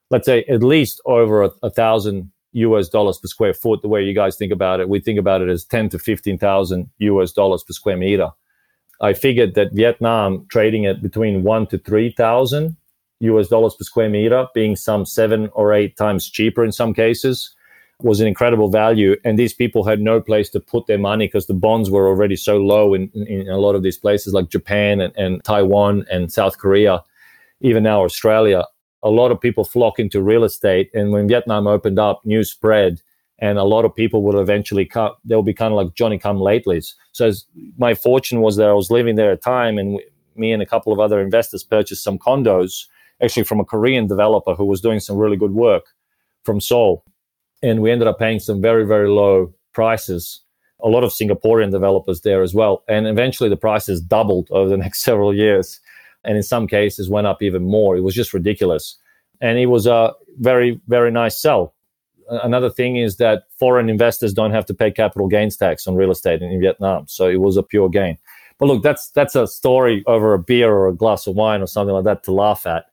let's say, at least over a, a thousand US dollars per square foot. The way you guys think about it, we think about it as ten to fifteen thousand US dollars per square meter. I figured that Vietnam trading at between one to three thousand US dollars per square meter, being some seven or eight times cheaper in some cases was an incredible value. And these people had no place to put their money because the bonds were already so low in, in a lot of these places like Japan and, and Taiwan and South Korea, even now Australia. A lot of people flock into real estate. And when Vietnam opened up, news spread. And a lot of people will eventually come, they'll be kind of like Johnny come latelys. So my fortune was that I was living there at a time and we, me and a couple of other investors purchased some condos actually from a Korean developer who was doing some really good work from Seoul and we ended up paying some very very low prices. A lot of singaporean developers there as well. And eventually the prices doubled over the next several years. And in some cases went up even more. It was just ridiculous. And it was a very very nice sell. Another thing is that foreign investors don't have to pay capital gains tax on real estate in, vietnam. So it was a pure gain. But look that's that's a story over a beer or a glass of wine or something like that to laugh at.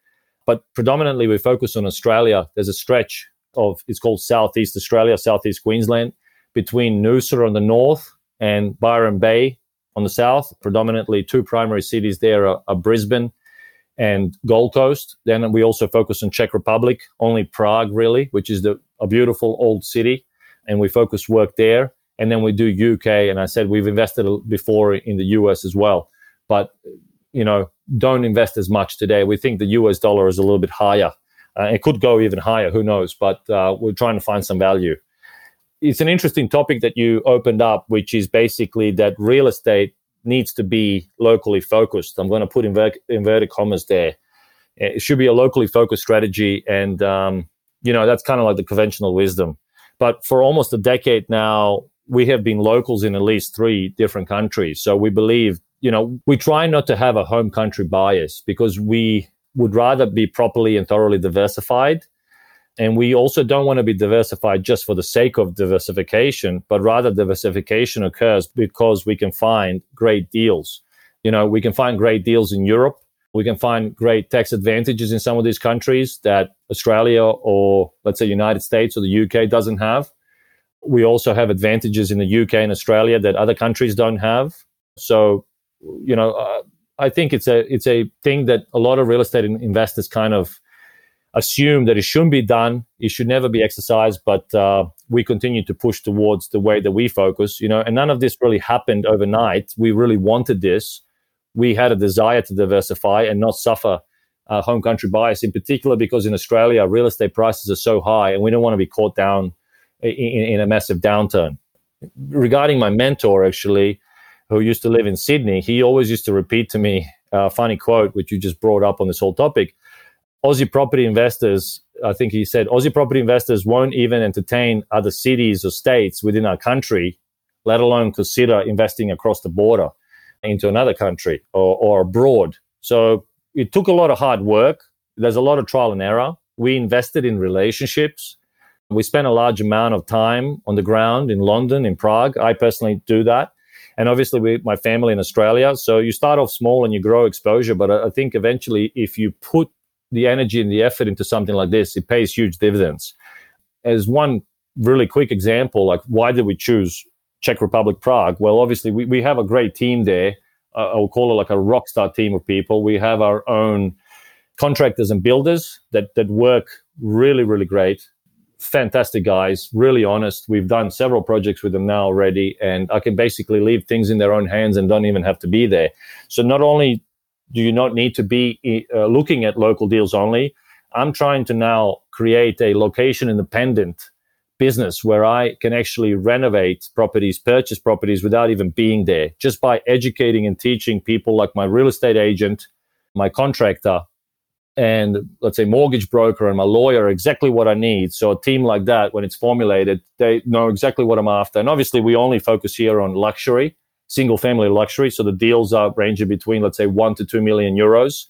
But predominantly we focus on australia. There's a stretch of it's called Southeast Australia, Southeast Queensland, between Noosa on the north and Byron Bay on the south. Predominantly, two primary cities there are, are Brisbane and Gold Coast. Then we also focus on Czech Republic, only Prague really, which is the, a beautiful old city, and we focus work there. And then we do UK, and I said we've invested before in the US as well, but you know don't invest as much today. We think the US dollar is a little bit higher uh, it could go even higher, who knows? But uh, we're trying to find some value. It's an interesting topic that you opened up, which is basically that real estate needs to be locally focused. I'm going to put inver- inverted commas there. It should be a locally focused strategy, and um, you know that's kind of like the conventional wisdom. But for almost a decade now, we have been locals in at least three different countries. So we believe, you know, we try not to have a home country bias because we would rather be properly and thoroughly diversified. And we also don't want to be diversified just for the sake of diversification, but rather diversification occurs because we can find great deals. You know, we can find great deals in Europe. We can find great tax advantages in some of these countries that Australia or let's say United States or the UK doesn't have. We also have advantages in the UK and Australia that other countries don't have. So, you know, uh, I think it's a it's a thing that a lot of real estate investors kind of assume that it shouldn't be done. It should never be exercised, but uh, we continue to push towards the way that we focus. You know, and none of this really happened overnight. We really wanted this. We had a desire to diversify and not suffer uh, home country bias, in particular because in Australia real estate prices are so high, and we don't want to be caught down in, in a massive downturn. Regarding my mentor, actually, who used to live in Sydney, he always used to repeat to me a funny quote, which you just brought up on this whole topic. Aussie property investors, I think he said, Aussie property investors won't even entertain other cities or states within our country, let alone consider investing across the border into another country or, or abroad. So it took a lot of hard work. There's a lot of trial and error. We invested in relationships. We spent a large amount of time on the ground in London, in Prague. I personally do that and obviously we, my family in Australia. So you start off small and you grow exposure, but I, I think eventually if you put the energy and the effort into something like this, it pays huge dividends. As one really quick example, like why did we choose Czech Republic Prague? Well, obviously we, we have a great team there. Uh, I'll call it like a rock star team of people. We have our own contractors and builders that that work really really great fantastic guys, really honest. We've done several projects with them now already, and I can basically leave things in their own hands and don't even have to be there. So not only do you not need to be uh, looking at local deals only, I'm trying to now create a location independent business where I can actually renovate properties, purchase properties without even being there, just by educating and teaching people like my real estate agent, my contractor, and let's say mortgage broker and my lawyer exactly what I need. So a team like that, when it's formulated, they know exactly what I'm after. And obviously, we only focus here on luxury, single family luxury. So the deals are ranging between let's say one to two million euros.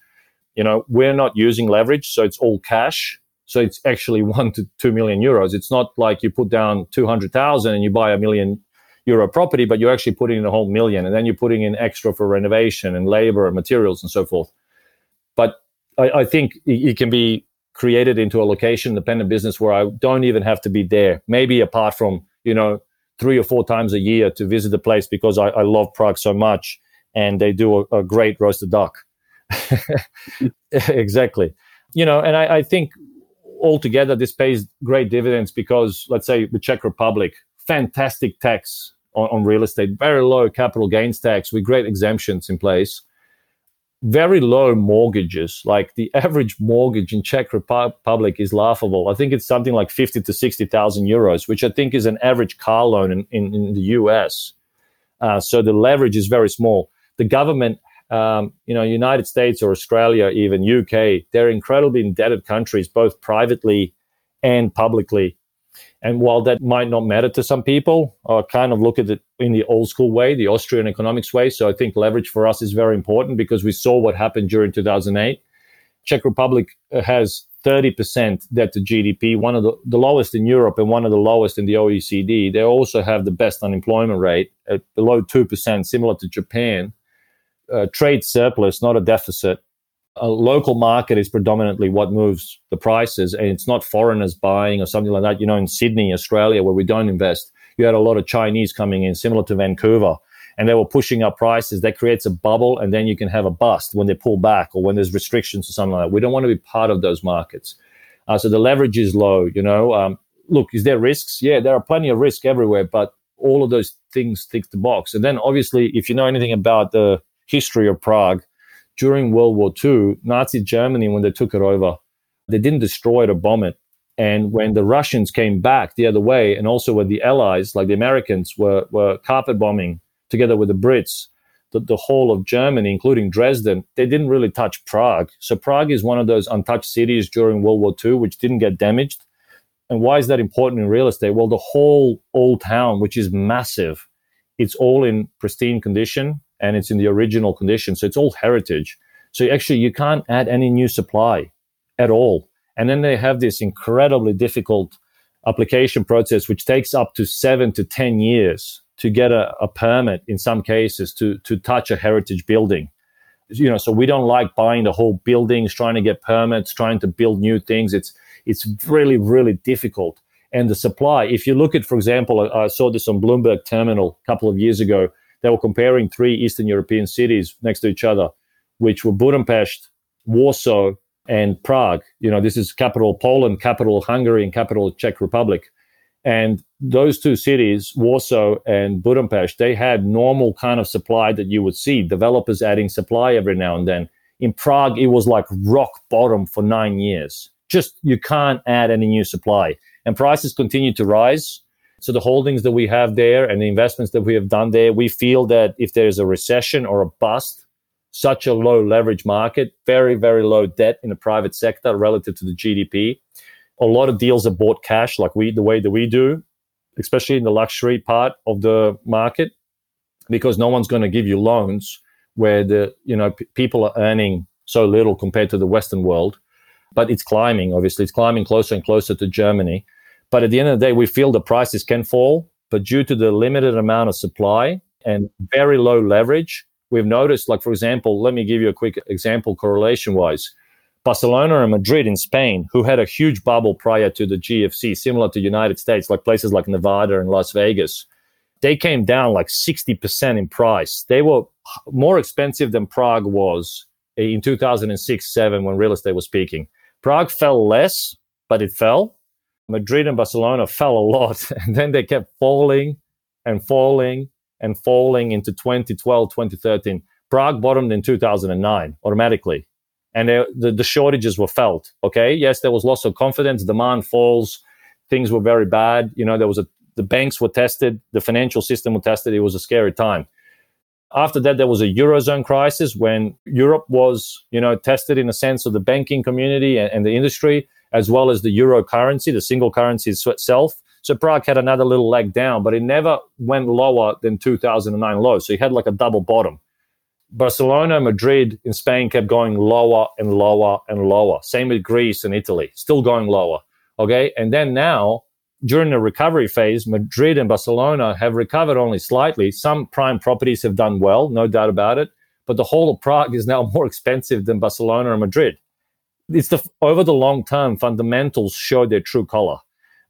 You know, we're not using leverage, so it's all cash. So it's actually one to two million euros. It's not like you put down two hundred thousand and you buy a million euro property, but you're actually putting in a whole million, and then you're putting in extra for renovation and labor and materials and so forth. I, I think it, it can be created into a location dependent business where I don't even have to be there. Maybe apart from you know three or four times a year to visit the place because I, I love Prague so much, and they do a, a great roasted duck. exactly. You know, and I, I think altogether this pays great dividends because let's say the Czech Republic, fantastic tax on, on, real estate, very low capital gains tax with great exemptions in place, very low mortgages. Like the average mortgage in Czech Republic is laughable. I think it's something like fifty to sixty thousand euros, which I think is an average car loan in, in, in the US. Uh, so the leverage is very small. The government um, you know, United States or Australia, even UK, they're incredibly indebted countries, both privately and publicly. And while that might not matter to some people, I kind of look at it in the old school way, the Austrian economics way. So I think leverage for us is very important because we saw what happened during 2008. Czech Republic uh, has 30% debt to GDP, one of the, the lowest in Europe and one of the lowest in the OECD. They also have the best unemployment rate at below 2%, similar to Japan a trade surplus, not a deficit. A local market is predominantly what moves the prices, and it's not foreigners buying or something like that. You know, in Sydney, Australia, where we don't invest, you had a lot of Chinese coming in, similar to Vancouver, and they were pushing up prices. That creates a bubble, and then you can have a bust when they pull back or when there's restrictions or something like that. We don't want to be part of those markets. Uh, so the leverage is low. You know, um, look, is there risks? Yeah, there are plenty of risk everywhere, but all of those things tick the box. And then obviously, if you know anything about the history of Prague, during World War II, Nazi Germany, when they took it over, they didn't destroy it or bomb it. And when the Russians came back the other way, and also when the Allies, like the Americans, were, were carpet bombing together with the Brits, the, the whole of Germany, including Dresden, they didn't really touch Prague. So Prague is one of those untouched cities during World War II, which didn't get damaged. And why is that important in real estate? Well, the whole old town, which is massive, it's all in pristine condition and it's in the original condition. So it's all heritage. So actually, you can't add any new supply at all. And then they have this incredibly difficult application process, which takes up to seven to 10 years to get a, a permit in some cases to, to touch a heritage building. You know, so we don't like buying the whole buildings, trying to get permits, trying to build new things. It's, it's really, really difficult. And the supply, if you look at, for example, I, I saw this on Bloomberg Terminal a couple of years ago they were comparing three Eastern European cities next to each other, which were Budapest, Warsaw, and Prague. You know, this is capital Poland, capital Hungary, and capital Czech Republic. And those two cities, Warsaw and Budapest, they had normal kind of supply that you would see, developers adding supply every now and then. In Prague, it was like rock bottom for nine years. Just you can't add any new supply. And prices continue to rise. So the holdings that we have there and the investments that we have done there, we feel that if there's a recession or a bust, such a low leverage market, very, very low debt in the private sector relative to the GDP. A lot of deals are bought cash, like we the way that we do, especially in the luxury part of the market, because no one's going to give you loans where the you know p- people are earning so little compared to the Western world. But it's climbing. Obviously, it's climbing closer and closer to Germany. But at the end of the day, we feel the prices can fall, but due to the limited amount of supply and very low leverage, we've noticed, like, for example, let me give you a quick example correlation wise. Barcelona and Madrid in Spain, who had a huge bubble prior to the GFC, similar to United States, like places like Nevada and Las Vegas, they came down like 60% in price. They were more expensive than Prague was in 2006 7 when real estate was peaking. Prague fell less, but it fell. Madrid and Barcelona fell a lot, and then they kept falling and falling and falling into 2012, 2013. Prague bottomed in 2009 automatically, and they, the, the shortages were felt. Okay, yes, there was loss of confidence, demand falls, things were very bad. You know, there was a the banks were tested, the financial system was tested. It was a scary time. After that, there was a eurozone crisis when Europe was, you know, tested in a sense of the banking community and, and the industry as well as the euro currency, the single currency itself. So Prague had another little leg down, but it never went lower than 2009 low. So you had like a double bottom. Barcelona, Madrid in Spain kept going lower and lower and lower. Same with Greece and Italy, still going lower. Okay. And then now during the recovery phase, Madrid and Barcelona have recovered only slightly. Some prime properties have done well, no doubt about it. But the whole of Prague is now more expensive than Barcelona and Madrid. It's the over the long term fundamentals show their true color.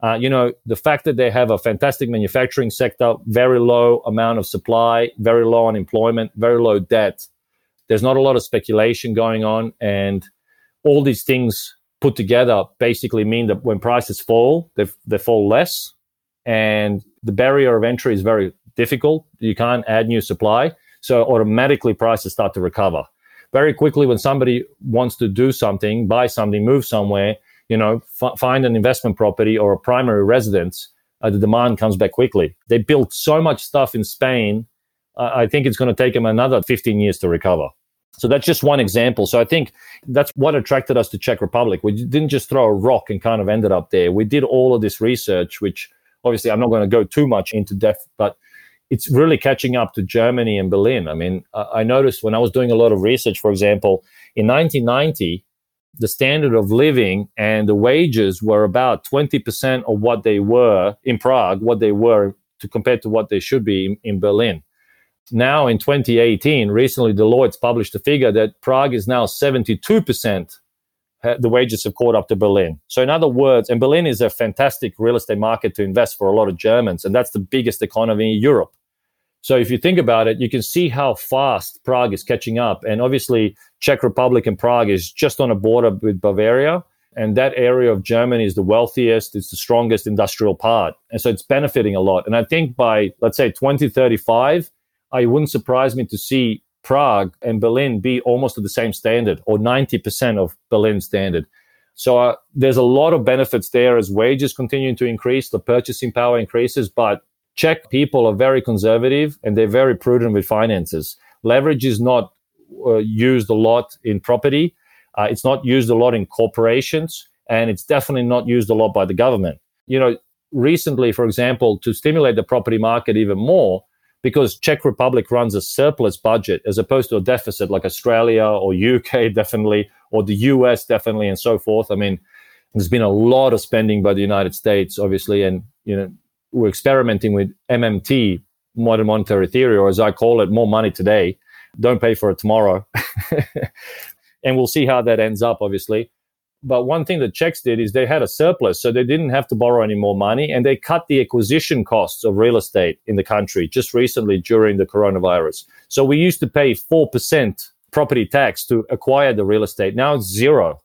Uh, you know, the fact that they have a fantastic manufacturing sector, very low amount of supply, very low unemployment, very low debt. There's not a lot of speculation going on, and all these things put together basically mean that when prices fall, they, they fall less. And the barrier of entry is very difficult. You can't add new supply. So automatically prices start to recover. Very quickly, when somebody wants to do something, buy something, move somewhere, you know, f- find an investment property or a primary residence, uh, the demand comes back quickly. They built so much stuff in Spain. Uh, I think it's going to take them another 15 years to recover. So that's just one example. So I think that's what attracted us to Czech Republic. We didn't just throw a rock and kind of ended up there. We did all of this research, which obviously I'm not going to go too much into depth, but it's really catching up to Germany and Berlin. I mean, I noticed when I was doing a lot of research, for example, in 1990, the standard of living and the wages were about 20% of what they were in Prague, what they were to compared to what they should be in, in Berlin now in 2018, recently Deloitte's published a figure that Prague is now 72% uh, the wages have caught up to Berlin. So in other words, and Berlin is a fantastic real estate market to invest for a lot of Germans, and that's the biggest economy in Europe. So if you think about it, you can see how fast Prague is catching up. And obviously, Czech Republic and Prague is just on a border with Bavaria. And that area of Germany is the wealthiest, it's the strongest industrial part. And so it's benefiting a lot. And I think by, let's say, 2035, I wouldn't surprise me to see Prague and Berlin be almost at the same standard or 90% of Berlin standard. So uh, there's a lot of benefits there as wages continue to increase, the purchasing power increases, but Czech people are very conservative and they're very prudent with finances. Leverage is not uh, used a lot in property. Uh, it's not used a lot in corporations and it's definitely not used a lot by the government. You know, recently, for example, to stimulate the property market even more, because Czech Republic runs a surplus budget as opposed to a deficit like Australia or UK definitely or the US definitely and so forth. I mean, there's been a lot of spending by the United States, obviously, and you know we're experimenting with MMT, modern monetary theory, or as I call it, more money today. Don't pay for it tomorrow, and we'll see how that ends up, obviously. But one thing that Czechs did is they had a surplus, so they didn't have to borrow any more money, and they cut the acquisition costs of real estate in the country just recently during the coronavirus. So we used to pay 4% property tax to acquire the real estate. Now it's zero.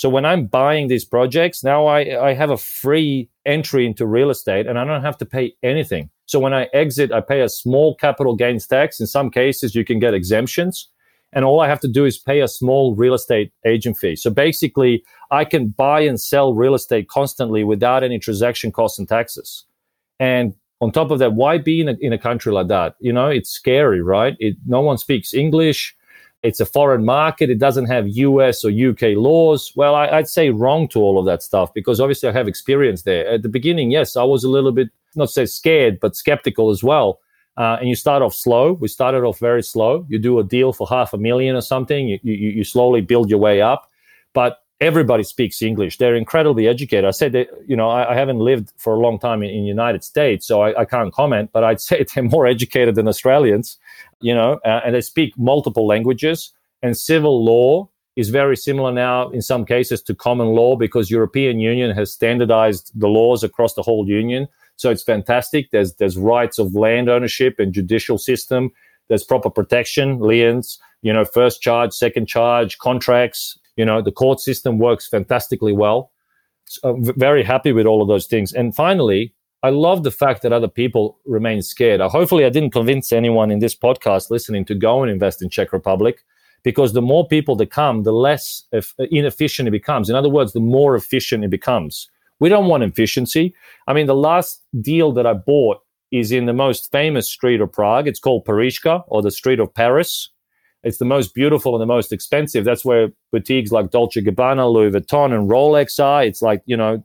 So when I'm buying these projects, now I, I have a free entry into real estate and I don't have to pay anything. So when I exit, I pay a small capital gains tax. In some cases, you can get exemptions and all I have to do is pay a small real estate agent fee. So basically, I can buy and sell real estate constantly without any transaction costs and taxes. And on top of that, why be in a, in a country like that? You know, it's scary, right? It, no one speaks English. It's a foreign market. It doesn't have US or UK laws. Well, I, I'd say wrong to all of that stuff because obviously I have experience there. At the beginning, yes, I was a little bit, not say scared, but skeptical as well uh, and you start off slow. We started off very slow. You do a deal for half a million or something. You, you, you slowly build your way up, but everybody speaks English. They're incredibly educated. I said that, you know, I, I haven't lived for a long time in, United States, so I, I, can't comment, but I'd say they're more educated than Australians, you know, uh, and they speak multiple languages. And civil law is very similar now in some cases to common law because European Union has standardized the laws across the whole union. So it's fantastic. There's there's rights of land ownership and judicial system. There's proper protection, liens, you know, first charge, second charge, contracts. You know, the court system works fantastically well. So very happy with all of those things. And finally, I love the fact that other people remain scared. Uh, hopefully, I didn't convince anyone in this podcast listening to go and invest in Czech Republic because the more people that come, the less uh, inefficient it becomes. In other words, the more efficient it becomes. We don't want efficiency. I mean, the last deal that I bought is in the most famous street of Prague. It's called Parížka or the street of Paris. It's the most beautiful and the most expensive. That's where boutiques like Dolce Gabbana, Louis Vuitton, and Rolex are. It's like, you know,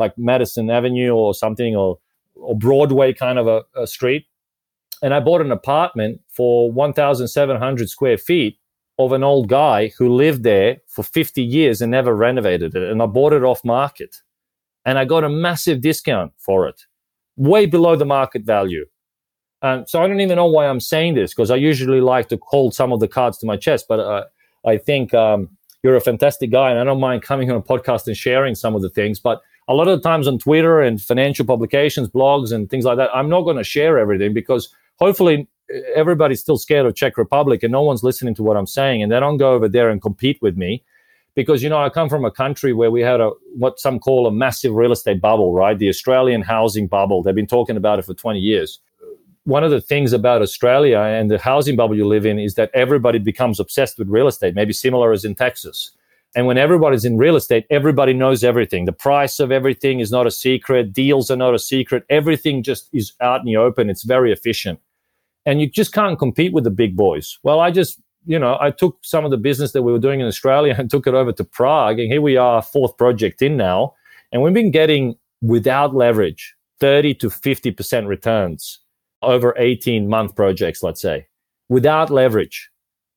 like Madison Avenue or something or, or Broadway kind of a, a street. And I bought an apartment for 1,700 square feet of an old guy who lived there for 50 years and never renovated it. And I bought it off market and I got a massive discount for it, way below the market value. Um, so I don't even know why I'm saying this because I usually like to hold some of the cards to my chest, but uh, I think um, you're a fantastic guy, and I don't mind coming on a podcast and sharing some of the things. But a lot of the times on Twitter and financial publications, blogs, and things like that, I'm not going to share everything because hopefully eh, everybody's still scared of Czech Republic and no one's listening to what I'm saying, and they don't go over there and compete with me because you know I come from a country where we had a what some call a massive real estate bubble, right? The Australian housing bubble. They've been talking about it for 20 years one of the things about Australia and the housing bubble you live in is that everybody becomes obsessed with real estate, maybe similar as in Texas. And when everybody's in real estate, everybody knows everything. The price of everything is not a secret. Deals are not a secret. Everything just is out in the open. It's very efficient. And you just can't compete with the big boys. Well, I just, you know, I took some of the business that we were doing in Australia and took it over to Prague. And here we are, fourth project in now. And we've been getting without leverage 30 to 50% returns over 18 month projects, let's say, without leverage.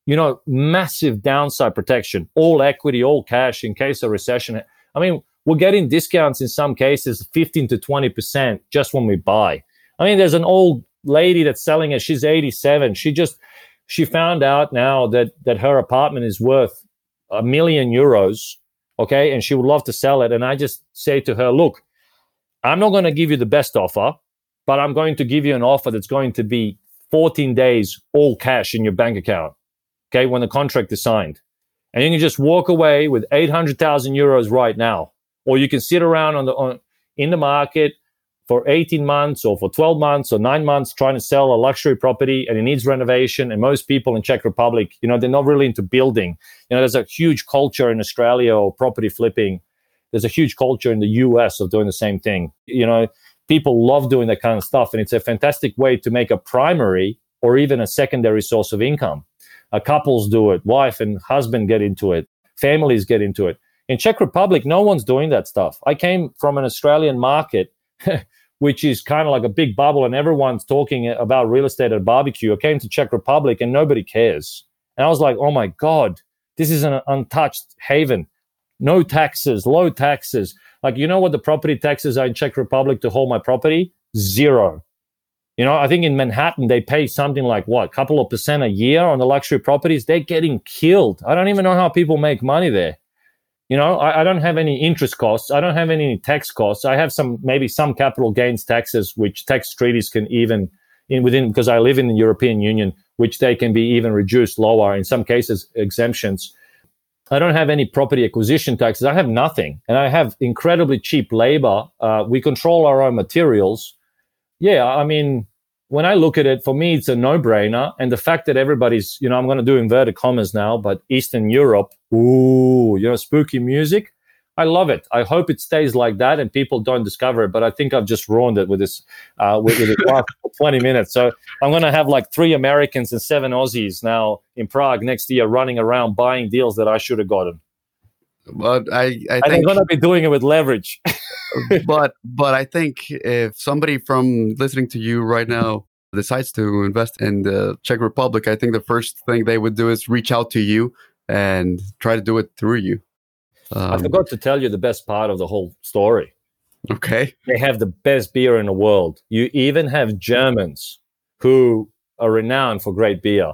You know, massive downside protection, all equity, all cash in case of recession. I mean, we're getting discounts in some cases, 15 to 20% just when we buy. I mean, there's an old lady that's selling it. She's 87. She just, she found out now that, that her apartment is worth a million euros. Okay. And she would love to sell it. And I just say to her, look, I'm not going to give you the best offer but I'm going to give you an offer that's going to be 14 days all cash in your bank account. Okay, when the contract is signed. And you can just walk away with 800,000 euros right now. Or you can sit around on the on, in the market for 18 months or for 12 months or 9 months trying to sell a luxury property and it needs renovation and most people in Czech Republic, you know, they're not really into building. You know, there's a huge culture in Australia or property flipping. There's a huge culture in the US of doing the same thing. You know, people love doing that kind of stuff. And it's a fantastic way to make a primary or even a secondary source of income. Uh, couples do it, wife and husband get into it, families get into it. In Czech Republic, no one's doing that stuff. I came from an Australian market, which is kind of like a big bubble, and everyone's talking about real estate at barbecue. I came to Czech Republic and nobody cares. And I was like, oh my God, this is an untouched haven. No taxes, low taxes. Like, you know what the property taxes are in Czech Republic to hold my property? Zero. You know, I think in Manhattan they pay something like what, a couple of percent a year on the luxury properties. They're getting killed. I don't even know how people make money there. You know, I, I, don't have any interest costs. I don't have any tax costs. I have some maybe some capital gains taxes, which tax treaties can even in within because I live in the European Union, which they can be even reduced lower. In some cases, exemptions. I don't have any property acquisition taxes. I have nothing. And I have incredibly cheap labor. Uh, we control our own materials. Yeah, I mean, when I look at it, for me, it's a no brainer. And the fact that everybody's, you know, I'm going to do inverted commas now, but Eastern Europe, ooh, you know, spooky music. I love it. I hope it stays like that and people don't discover it. But I think I've just ruined it with this uh, with, with last 20 minutes. So I'm going to have like three Americans and seven Aussies now in Prague next year running around buying deals that I should have gotten. But I, I think I'm going to be doing it with leverage. but but I think if somebody from listening to you right now decides to invest in the Czech Republic, I think the first thing they would do is reach out to you and try to do it through you. Um, I forgot to tell you the best part of the whole story. Okay. They have the best beer in the world. You even have Germans who are renowned for great beer,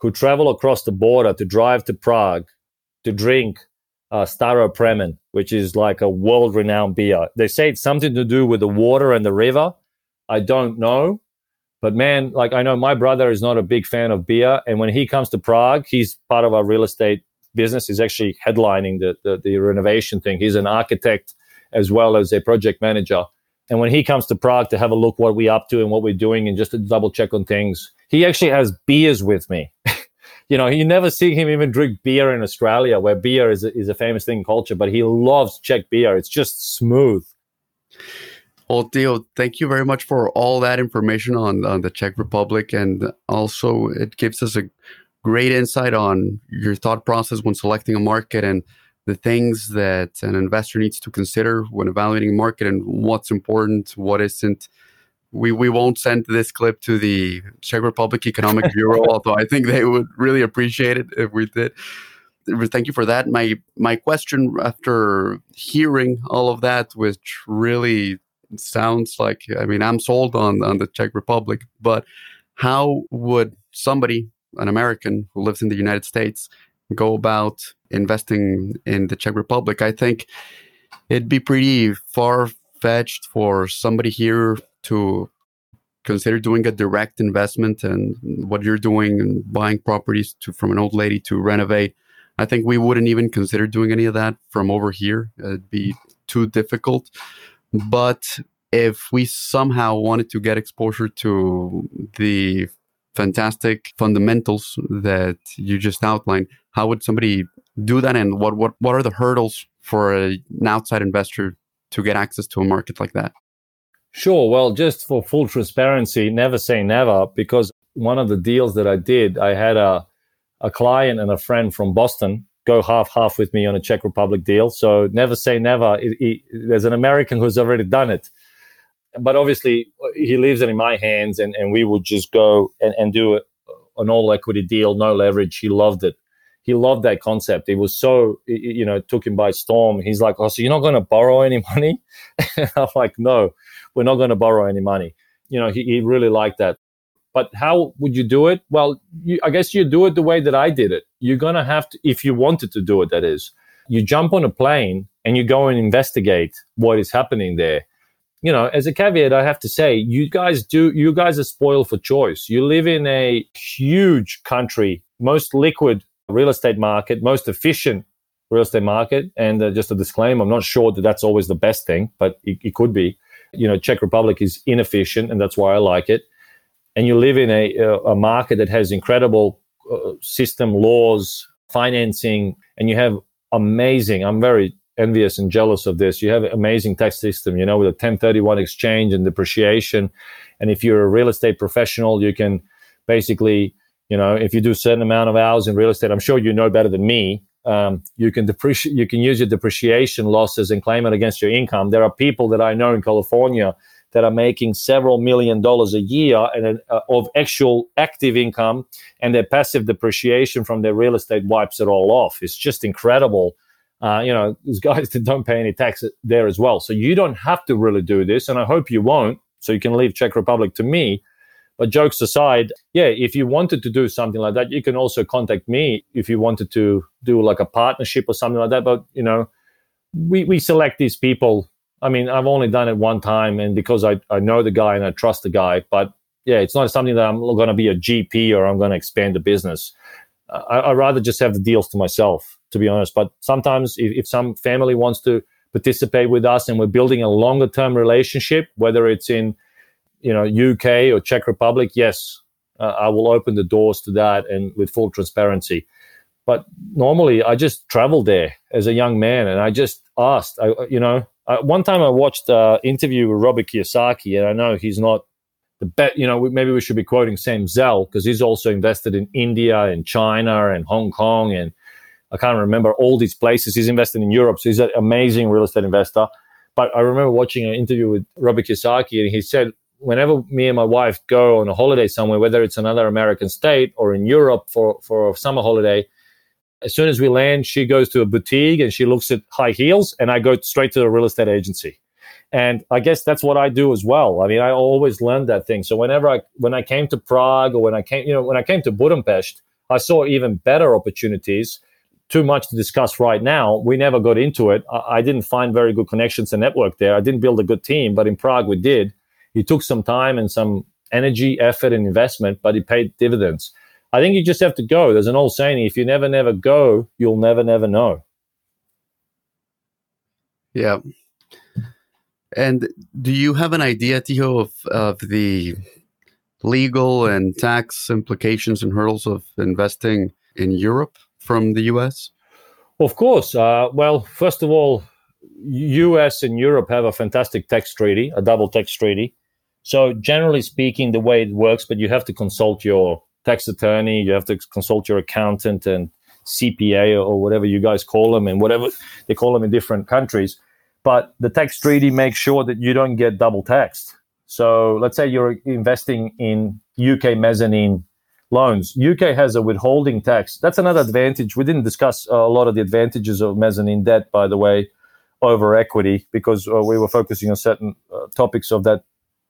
who travel across the border to drive to Prague to drink uh, Staropramen, which is like a world renowned beer. They say it's something to do with the water and the river. I don't know. But man, like I know my brother is not a big fan of beer. And when he comes to Prague, he's part of our real estate business He's actually headlining the, the, the renovation thing. He's an architect as well as a project manager. And when he comes to Prague to have a look what we're up to and what we're doing and just to double check on things, he actually has beers with me. You know, you never see him even drink beer in Australia, where beer is a, is a famous thing in culture, but he loves Czech beer. It's just smooth. Well, Tiho, thank you very much for all that information on, on the Czech Republic. And also, it gives us a great insight on your thought process when selecting a market and the things that an investor needs to consider when evaluating a market and what's important, what isn't. We, we won't send this clip to the Czech Republic Economic Bureau, although I think they would really appreciate it if we did. thank you for that. My my question after hearing all of that, which really sounds like I mean I'm sold on on the Czech Republic, but how would somebody, an American who lives in the United States, go about investing in the Czech Republic? I think it'd be pretty far fetched for somebody here to consider doing a direct investment and what you're doing and buying properties to, from an old lady to renovate. I think we wouldn't even consider doing any of that from over here. It'd be too difficult. But if we somehow wanted to get exposure to the fantastic fundamentals that you just outlined, how would somebody do that? And what, what, what are the hurdles for an outside investor to get access to a market like that? Sure. Well, just for full transparency, never say never, because one of the deals that I did, I had a, a client and a friend from Boston go half half with me on a Czech Republic deal. So never say never. It, it, there's an American who's already done it. But obviously, he leaves it in my hands, and, and we would just go and, and do an all equity deal, no leverage. He loved it. He loved that concept. It was so, you know, took him by storm. He's like, Oh, so you're not going to borrow any money? I'm like, No we're not going to borrow any money. You know, he, he really liked that. But how would you do it? Well, you, I guess you do it the way that I did it. You're going to have to, if you wanted to do it, that is, you jump on a plane and you go and investigate what is happening there. You know, as a caveat, I have to say, you guys do, you guys are spoiled for choice. You live in a huge country, most liquid real estate market, most efficient real estate market. And uh, just a disclaimer, I'm not sure that that's always the best thing, but it, it could be you know, Czech Republic is inefficient, and that's why I like it. And you live in a, a market that has incredible uh, system, laws, financing, and you have amazing. I'm very envious and jealous of this. You have amazing tax system, you know, with a 1031 exchange and depreciation. And if you're a real estate professional, you can basically, you know, if you do a certain amount of hours in real estate, I'm sure you know better than me um, you can depreciate you can use your depreciation losses and claim it against your income. There are people that i know in california that are making several million dollars a year and uh, of actual active income and their passive depreciation from their real estate wipes it all off. It's just incredible. Uh, you know there's guys that don't pay any tax there as well. So you don't have to really do this and i hope you won't so you can leave czech republic to me but jokes aside, yeah, if you wanted to do something like that, you can also contact me if you wanted to do like a partnership or something like that. But you know, we we select these people. I mean, I've only done it one time, and because I I know the guy and I trust the guy, but yeah, it's not something that I'm going to be a GP or I'm going to expand the business. I, I'd rather just have the deals to myself, to be honest. But sometimes, if, if some family wants to participate with us and we're building a longer term relationship, whether it's in you know UK or Czech Republic, yes, uh, I will open the doors to that and with full transparency. But normally, I just traveled there as a young man, and I just asked. I, you know, I, one time I watched an interview with Robert Kiyosaki, and I know he's not the best. You know, maybe we should be quoting Sam Zell because he's also invested in India and China and Hong Kong and I can't remember all these places. He's invested in Europe, so he's an amazing real estate investor. But I remember watching an interview with Robert Kiyosaki, and he said whenever me and my wife go on a holiday somewhere, whether it's another American state or in Europe for, for a summer holiday, as soon as we land, she goes to a boutique and she looks at high heels, and I go straight to a real estate agency. And I guess that's what I do as well. I mean, I always learned that thing. So whenever I when I came to Prague or when I came, you know, when I came to Budapest, I saw even better opportunities. Too much to discuss right now. We never got into it. I, I didn't find very good connections and network there. I didn't build a good team, but in Prague we did it took some time and some energy, effort, and investment, but it paid dividends. I think you just have to go. There's an old saying: if you never, never go, you'll never, never know. Yeah. And do you have an idea, Tiho, of, of the legal and tax implications and hurdles of investing in Europe from the US? Of course. Uh, well, first of all, US and Europe have a fantastic tax treaty, a double tax treaty. So generally speaking, the way it works, but you have to consult your tax attorney, you have to consult your accountant and CPA or whatever you guys call them, and whatever they call them in different countries. But the tax treaty makes sure that you don't get double taxed. So let's say you're investing in UK mezzanine loans. UK has a withholding tax. That's another advantage. We didn't discuss a lot of the advantages of mezzanine debt, by the way, over equity because uh, we were focusing on certain uh, topics of that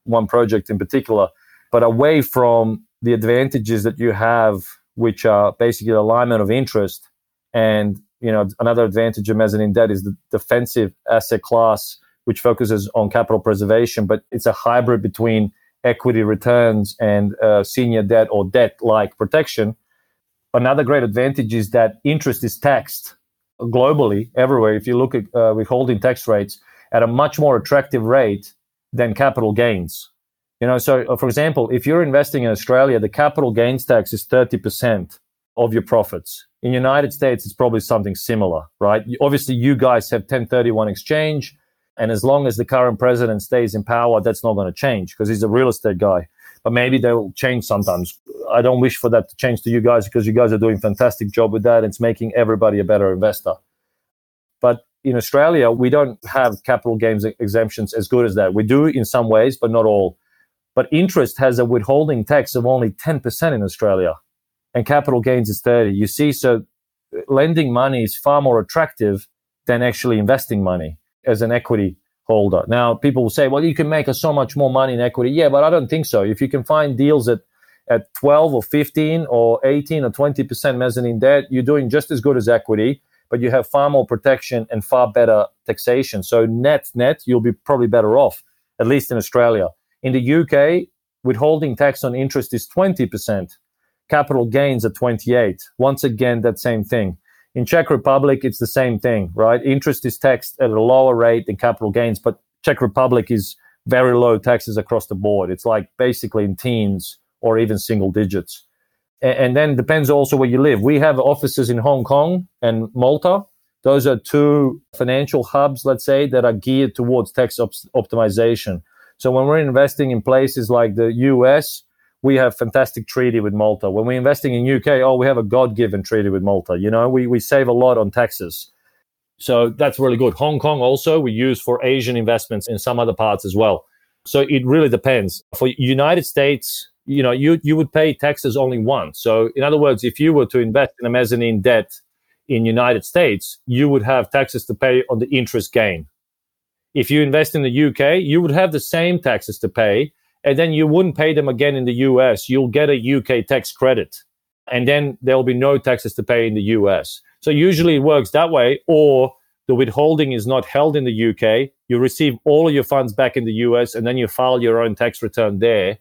one project in particular. But away from the advantages that you have, which are basically alignment of interest, and you know another advantage of mezzanine debt is the defensive asset class, which focuses on capital preservation, but it's a hybrid between equity returns and uh, senior debt or debt like protection. Another great advantage is that interest is taxed globally, everywhere. If you look at uh, withholding tax rates at a much more attractive rate than capital gains. You know, so uh, for example, if you're investing in Australia, the capital gains tax is 30% of your profits. In United States, it's probably something similar, right? Obviously, you guys have 1031 exchange. And as long as the current president stays in power, that's not going to change because he's a real estate guy. But maybe they will change sometimes. I don't wish for that to change to you guys because you guys are doing fantastic job with that. It's making everybody a better investor. But in Australia, we don't have capital gains exemptions as good as that. We do in some ways, but not all. But interest has a withholding tax of only 10% in Australia and capital gains is 30. You see, so lending money is far more attractive than actually investing money as an equity holder. Now, people will say, well, you can make so much more money in equity. Yeah, but I don't think so. If you can find deals at, at 12 or 15 or 18 or 20% mezzanine debt, you're doing just as good as equity, but you have far more protection and far better taxation. So net, net, you'll be probably better off, at least in Australia. In the UK, withholding tax on interest is 20%. Capital gains at 28. Once again, that same thing. In Czech Republic, it's the same thing, right? Interest is taxed at a lower rate than capital gains, but Czech Republic is very low taxes across the board. It's like basically in teens or even single digits. And, then depends also where you live. We have offices in Hong Kong and Malta. Those are two financial hubs, let's say, that are geared towards tax op- optimization. So when we're investing in places like the US, we have fantastic treaty with Malta. When we're investing in UK, oh, we have a God-given treaty with Malta. You know, we, we save a lot on taxes. So that's really good. Hong Kong also we use for Asian investments in some other parts as well. So it really depends. For United States, you know, you you would pay taxes only once. So in other words, if you were to invest in a mezzanine debt in United States, you would have taxes to pay on the interest gain. If you invest in the UK, you would have the same taxes to pay, and then you wouldn't pay them again in the US. You'll get a UK tax credit, and then there will be no taxes to pay in the US. So usually it works that way, or the withholding is not held in the UK. You receive all of your funds back in the US, and then you file your own tax return there,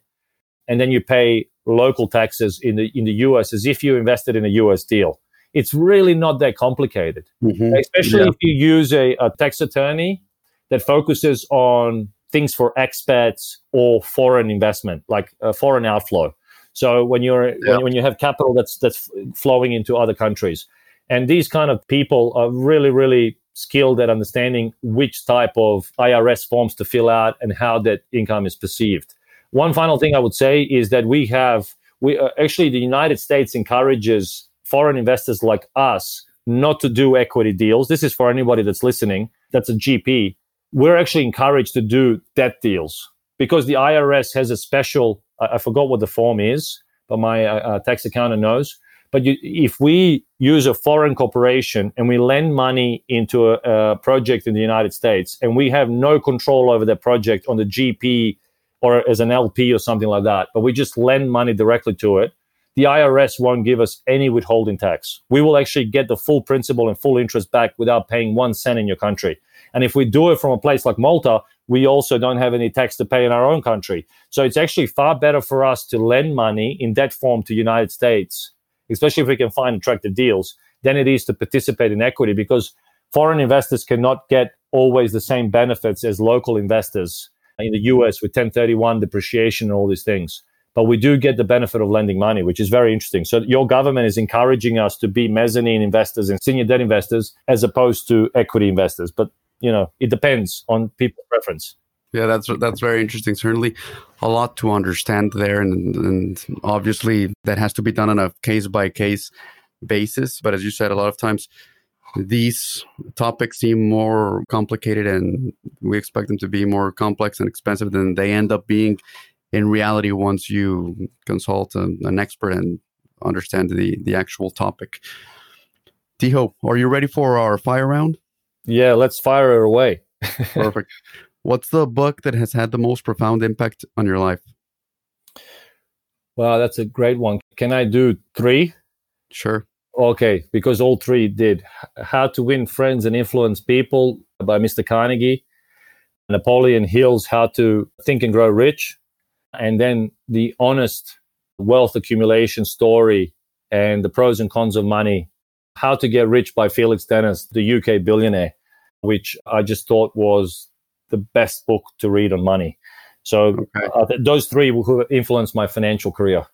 and then you pay local taxes in the in the US as if you invested in a US deal. It's really not that complicated, mm-hmm. especially yeah. if you use a, a tax attorney that focuses on things for expats or foreign investment, like uh, foreign outflow. So when you're yeah. when, when you have capital that's that's flowing into other countries, and these kind of people are really really skilled at understanding which type of IRS forms to fill out and how that income is perceived. One final thing I would say is that we have we uh, actually the United States encourages foreign investors like us not to do equity deals. This is for anybody that's listening. That's a GP we're actually encouraged to do debt deals because the IRS has a special, I, I forgot what the form is, but my uh, uh, tax accountant knows. But you, if we use a foreign corporation and we lend money into a, a, project in the United States and we have no control over that project on the GP or as an LP or something like that, but we just lend money directly to it, the IRS won't give us any withholding tax. We will actually get the full principal and full interest back without paying one cent in your country. And if we do it from a place like Malta, we also don't have any tax to pay in our own country. So it's actually far better for us to lend money in that form to United States, especially if we can find attractive deals, than it is to participate in equity because foreign investors cannot get always the same benefits as local investors in the US with 1031 depreciation and all these things. But we do get the benefit of lending money, which is very interesting. So your government is encouraging us to be mezzanine investors and senior debt investors as opposed to equity investors. But you know it depends on people's preference yeah that's that's very interesting certainly a lot to understand there and, and obviously that has to be done on a case by case basis but as you said a lot of times these topics seem more complicated and we expect them to be more complex and expensive than they end up being in reality once you consult an, an expert and understand the the actual topic. Tiho, are you ready for our fire round? Yeah, let's fire it away. Perfect. What's the book that has had the most profound impact on your life? Wow, that's a great one. Can I do three? Sure. Okay, because all three did. How to Win Friends and Influence People by Mr. Carnegie, Napoleon Hill's How to Think and Grow Rich, and then The Honest Wealth Accumulation Story and the Pros and Cons of Money How to Get Rich by Felix Dennis, the UK billionaire, which I just thought was the best book to read on money. So okay. uh, those three will influence my financial career.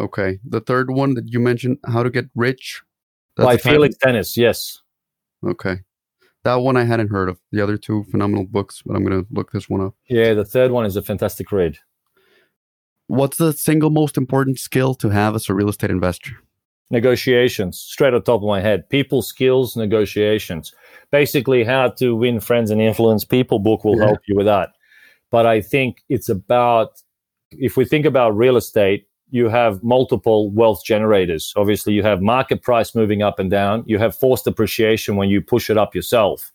Okay. The third one that you mentioned, How to Get Rich, by Felix Dennis. Yes. Okay. That one I hadn't heard of. The other two phenomenal books, but I'm going to look this one up. Yeah, the third one is a fantastic read. What's the single most important skill to have as a real estate investor? Negotiations, straight on top of my head. People skills, negotiations. Basically, how to win friends and influence people book will yeah. help you with that. But I think it's about, if we think about real estate, you have multiple wealth generators. Obviously, you have market price moving up and down. You have forced appreciation when you push it up yourself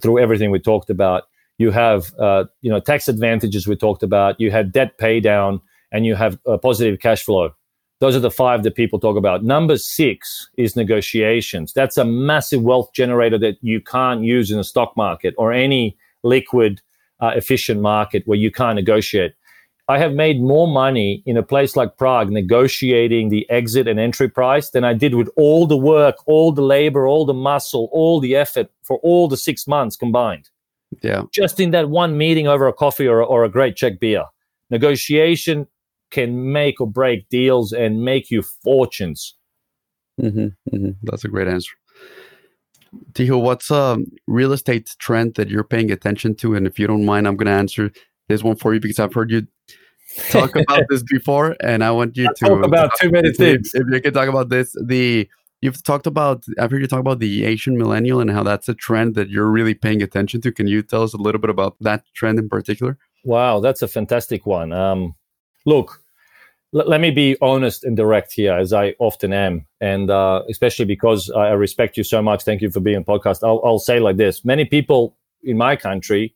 through everything we talked about. You have, uh, you know, tax advantages we talked about. You have debt pay down, and you have a positive cash flow. Those are the five that people talk about. Number six is negotiations. That's a massive wealth generator that you can't use in the stock market or any liquid, uh, efficient market where you can't negotiate. I have made more money in a place like Prague negotiating the exit and entry price than I did with all the work, all the labor, all the muscle, all the effort for all the six months combined. Yeah. Just in that one meeting over a coffee or, or a great Czech beer. Negotiation can make or break deals and make you fortunes. Mm-hmm, mm-hmm. That's a great answer. Tiho, what's a real estate trend that you're paying attention to? And if you don't mind, I'm going to answer this one for you because I've heard you talk about this before, and I want you to talk about too many things. If you can talk about this, the you've talked about I've heard you talk about the Asian millennial and how that's a trend that you're really paying attention to. Can you tell us a little bit about that trend in particular? Wow, that's a fantastic one. Um, look, l- let me be honest and direct here, as I often am, and uh, especially because I respect you so much. Thank you for being on podcast. I'll, I'll say like this: many people in my country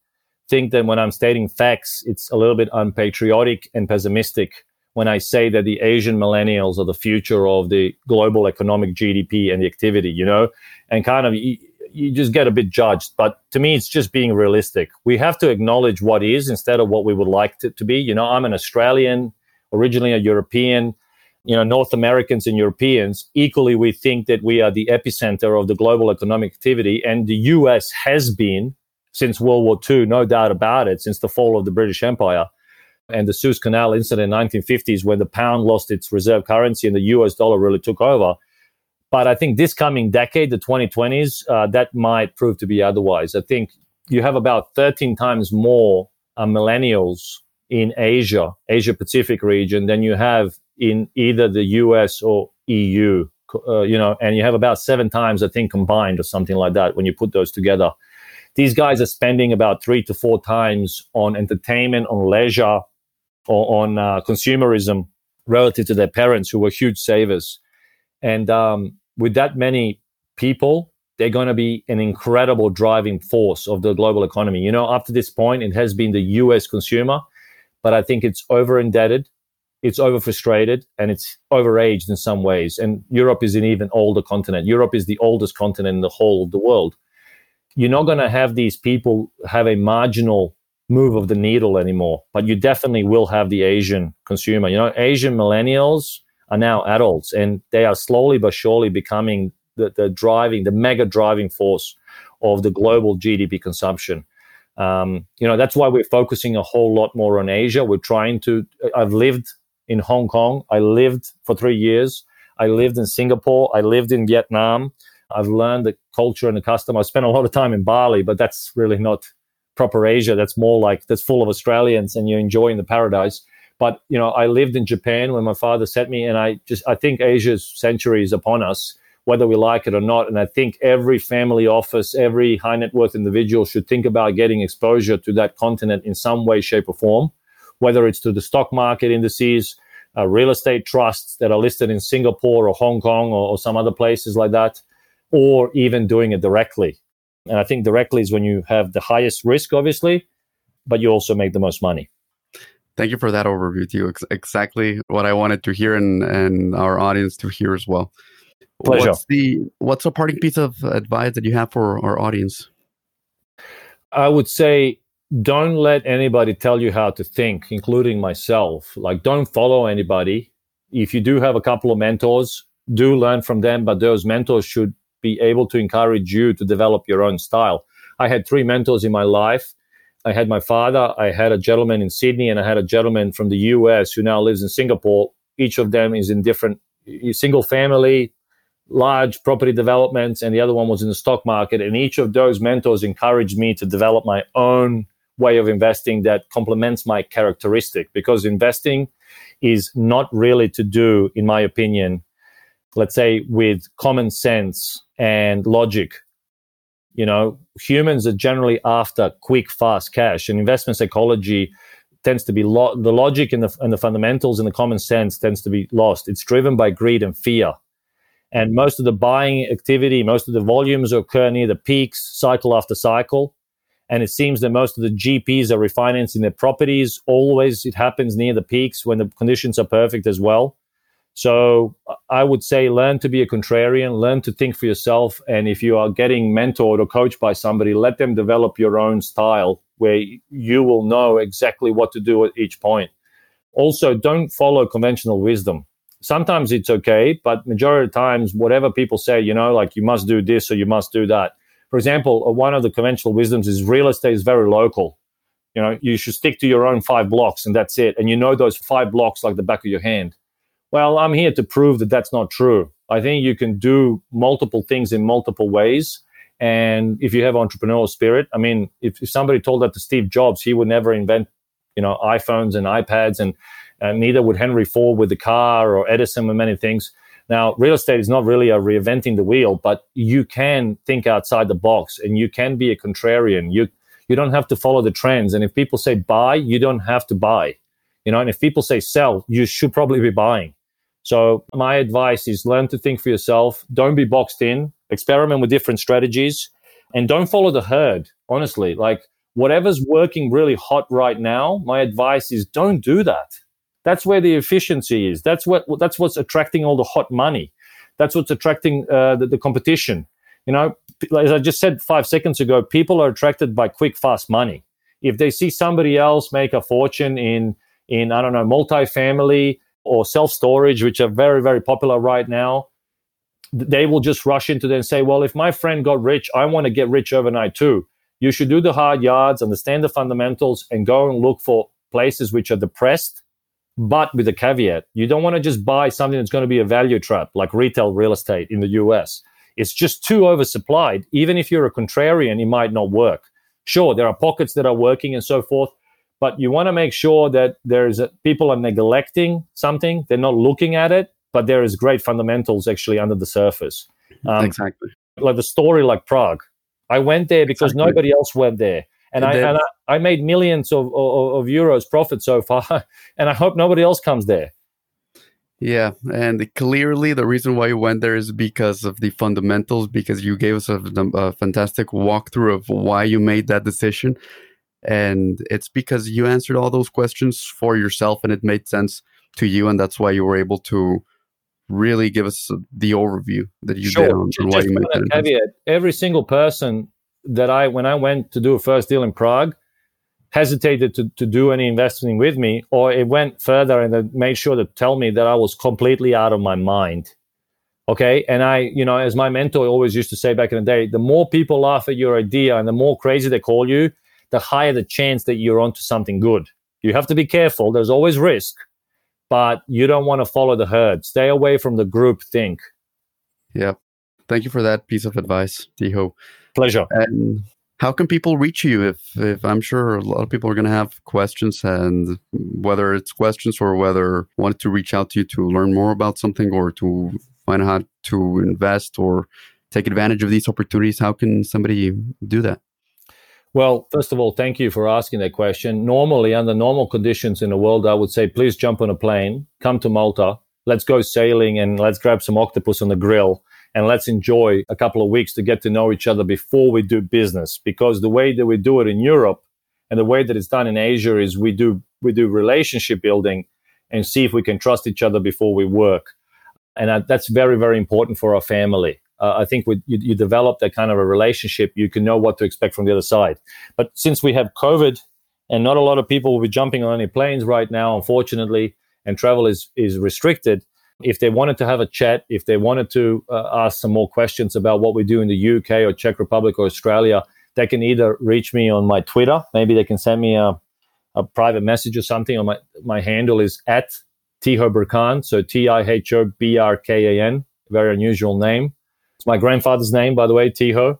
think that when I'm stating facts, it's a little bit unpatriotic and pessimistic when I say that the Asian millennials are the future of the global economic GDP and the activity, you know, and kind of you, you just get a bit judged. But to me, it's just being realistic. We have to acknowledge what is instead of what we would like it to be. You know, I'm an Australian, originally a European. You know, North Americans and Europeans equally, we think that we are the epicenter of the global economic activity, and the U.S. has been since World War II, no doubt about it, since the fall of the British Empire and the Suez Canal incident in the 1950s when the pound lost its reserve currency and the US dollar really took over. But I think this coming decade, the 2020s, uh, that might prove to be otherwise. I think you have about 13 times more uh, millennials in Asia, Asia Pacific region, than you have in either the US or EU. Uh, you know, and you have about seven times, I think, combined or something like that when you put those together. These guys are spending about three to four times on entertainment, on leisure, or on uh, consumerism relative to their parents who were huge savers. And um, with that many people, they're going to be an incredible driving force of the global economy. You know, up to this point, it has been the US consumer, but I think it's over indebted, it's over frustrated, and it's overaged in some ways. And Europe is an even older continent. Europe is the oldest continent in the whole of the world you're not going to have these people have a marginal move of the needle anymore, but you definitely will have the Asian consumer. You know, Asian millennials are now adults and they are slowly but surely becoming the, the driving, the mega driving force of the global GDP consumption. Um, you know, that's why we're focusing a whole lot more on Asia. We're trying to, I've lived in Hong Kong. I lived for three years. I lived in Singapore. I lived in Vietnam. I've learned the culture and the custom. I spent a lot of time in Bali, but that's really not proper Asia. That's more like that's full of Australians and you're enjoying the paradise. But you know, I lived in Japan when my father sent me, and I just I think Asia's century is upon us, whether we like it or not. And I think every family office, every high net worth individual should think about getting exposure to that continent in some way, shape, or form, whether it's to the stock market indices, uh, real estate trusts that are listed in Singapore or Hong Kong or, or some other places like that, or even doing it directly. And I think directly is when you have the highest risk, obviously, but you also make the most money. Thank you for that overview, Tiho. Ex- exactly what I wanted to hear and, and our audience to hear as well. Pleasure. What's the what's a parting piece of advice that you have for our audience? I would say don't let anybody tell you how to think, including myself. Like, don't follow anybody. If you do have a couple of mentors, do learn from them, but those mentors should be able to encourage you to develop your own style. I had three mentors in my life. I had my father, I had a gentleman in Sydney, and I had a gentleman from the US who now lives in Singapore. Each of them is in different single family, large property developments, and the other one was in the stock market. And each of those mentors encouraged me to develop my own way of investing that complements my characteristic because investing is not really to do, in my opinion, let's say with common sense and logic. You know, humans are generally after quick, fast cash, and investment psychology tends to be lo- the logic and the, and the fundamentals and the common sense tends to be lost. It's driven by greed and fear. And most of the buying activity, most of the volumes occur near the peaks, cycle after cycle. And it seems that most of the GPs are refinancing their properties. Always it happens near the peaks when the conditions are perfect as well. So I would say learn to be a contrarian, learn to think for yourself. And if you are getting mentored or coached by somebody, let them develop your own style where you will know exactly what to do at each point. Also, don't follow conventional wisdom sometimes it's okay, but majority of times, whatever people say, you know, like you must do this or you must do that. For example, uh, one of the conventional wisdoms is real estate is very local. You know, you should stick to your own five blocks and that's it. And you know those five blocks like the back of your hand. Well, I'm here to prove that that's not true. I think you can do multiple things in multiple ways. And if you have entrepreneurial spirit, I mean, if, if somebody told that to Steve Jobs, he would never invent, you know, iPhones and iPads and and neither would Henry Ford with the car or Edison with many things. Now, real estate is not really a reinventing the wheel, but you can think outside the box and you can be a contrarian. You you don't have to follow the trends. And if people say buy, you don't have to buy. You know, and if people say sell, you should probably be buying. So my advice is learn to think for yourself. Don't be boxed in. Experiment with different strategies and don't follow the herd. Honestly, like whatever's working really hot right now, my advice is don't do that that's where the efficiency is. That's what that's what's attracting all the hot money. That's what's attracting uh, the, the competition. You know, as I just said five seconds ago, people are attracted by quick, fast money. If they see somebody else make a fortune in in I don't know multifamily or self storage, which are very very popular right now, they will just rush into there and say, "Well, if my friend got rich, I want to get rich overnight too." You should do the hard yards, understand the fundamentals, and go and look for places which are depressed but with a caveat. You don't want to just buy something that's going to be a value trap like retail real estate in the US. It's just too oversupplied. Even if you're a contrarian, it might not work. Sure, there are pockets that are working and so forth, but you want to make sure that there's a, people are neglecting something, they're not looking at it, but there is great fundamentals actually under the surface. Um, exactly. Like the story like Prague. I went there because exactly. nobody else went there and, I, and I, I, made millions of, of, of euros profit so far, and I hope nobody else comes there. Yeah, and clearly the reason why you went there is because of the fundamentals. Because you gave us a, a fantastic walkthrough of why you made that decision, and it's because you answered all those questions for yourself, and it made sense to you, and that's why you were able to really give us the overview that you sure. did on, on why you made that. Caveat: Every single person that I, when I went to do a first deal in Prague, hesitated to, to do any investing with me, or it went further and made sure to tell me that I was completely out of my mind. Okay. And I, you know, as my mentor always used to say back in the day, the more people laugh at your idea and the more crazy they call you, the higher the chance that you're onto something good. You have to be careful. There's always risk, but you don't want to follow the herd. Stay away from the group think. Yeah. Thank you for that piece of advice, Tiho. Pleasure. And how can people reach you if, if I'm sure a lot of people are going to have questions and whether it's questions or whether wanted to reach out to you to learn more about something or to find out how to invest or take advantage of these opportunities, how can somebody do that? Well, first of all, thank you for asking that question. Normally, under normal conditions in the world, I would say, please jump on a plane, come to Malta, let's go sailing, and let's grab some octopus on the grill, and let's enjoy a couple of weeks to get to know each other before we do business. Because the way that we do it in Europe and the way that it's done in Asia is we do we do relationship building and see if we can trust each other before we work, and uh, that's very very important for our family uh, I think with, you, you develop that kind of a relationship, you can know what to expect from the other side. But since we have COVID and not a lot of people will be jumping on any planes right now, unfortunately, and travel is, is restricted, if they wanted to have a chat, if they wanted to uh, ask some more questions about what we do in the UK or Czech Republic or Australia, they can either reach me on my Twitter. Maybe they can send me a, a private message or something. Or my, my handle is at Tiho Brkan. So T I H O B R K A N. Very unusual name. It's my grandfather's name, by the way, Tiho.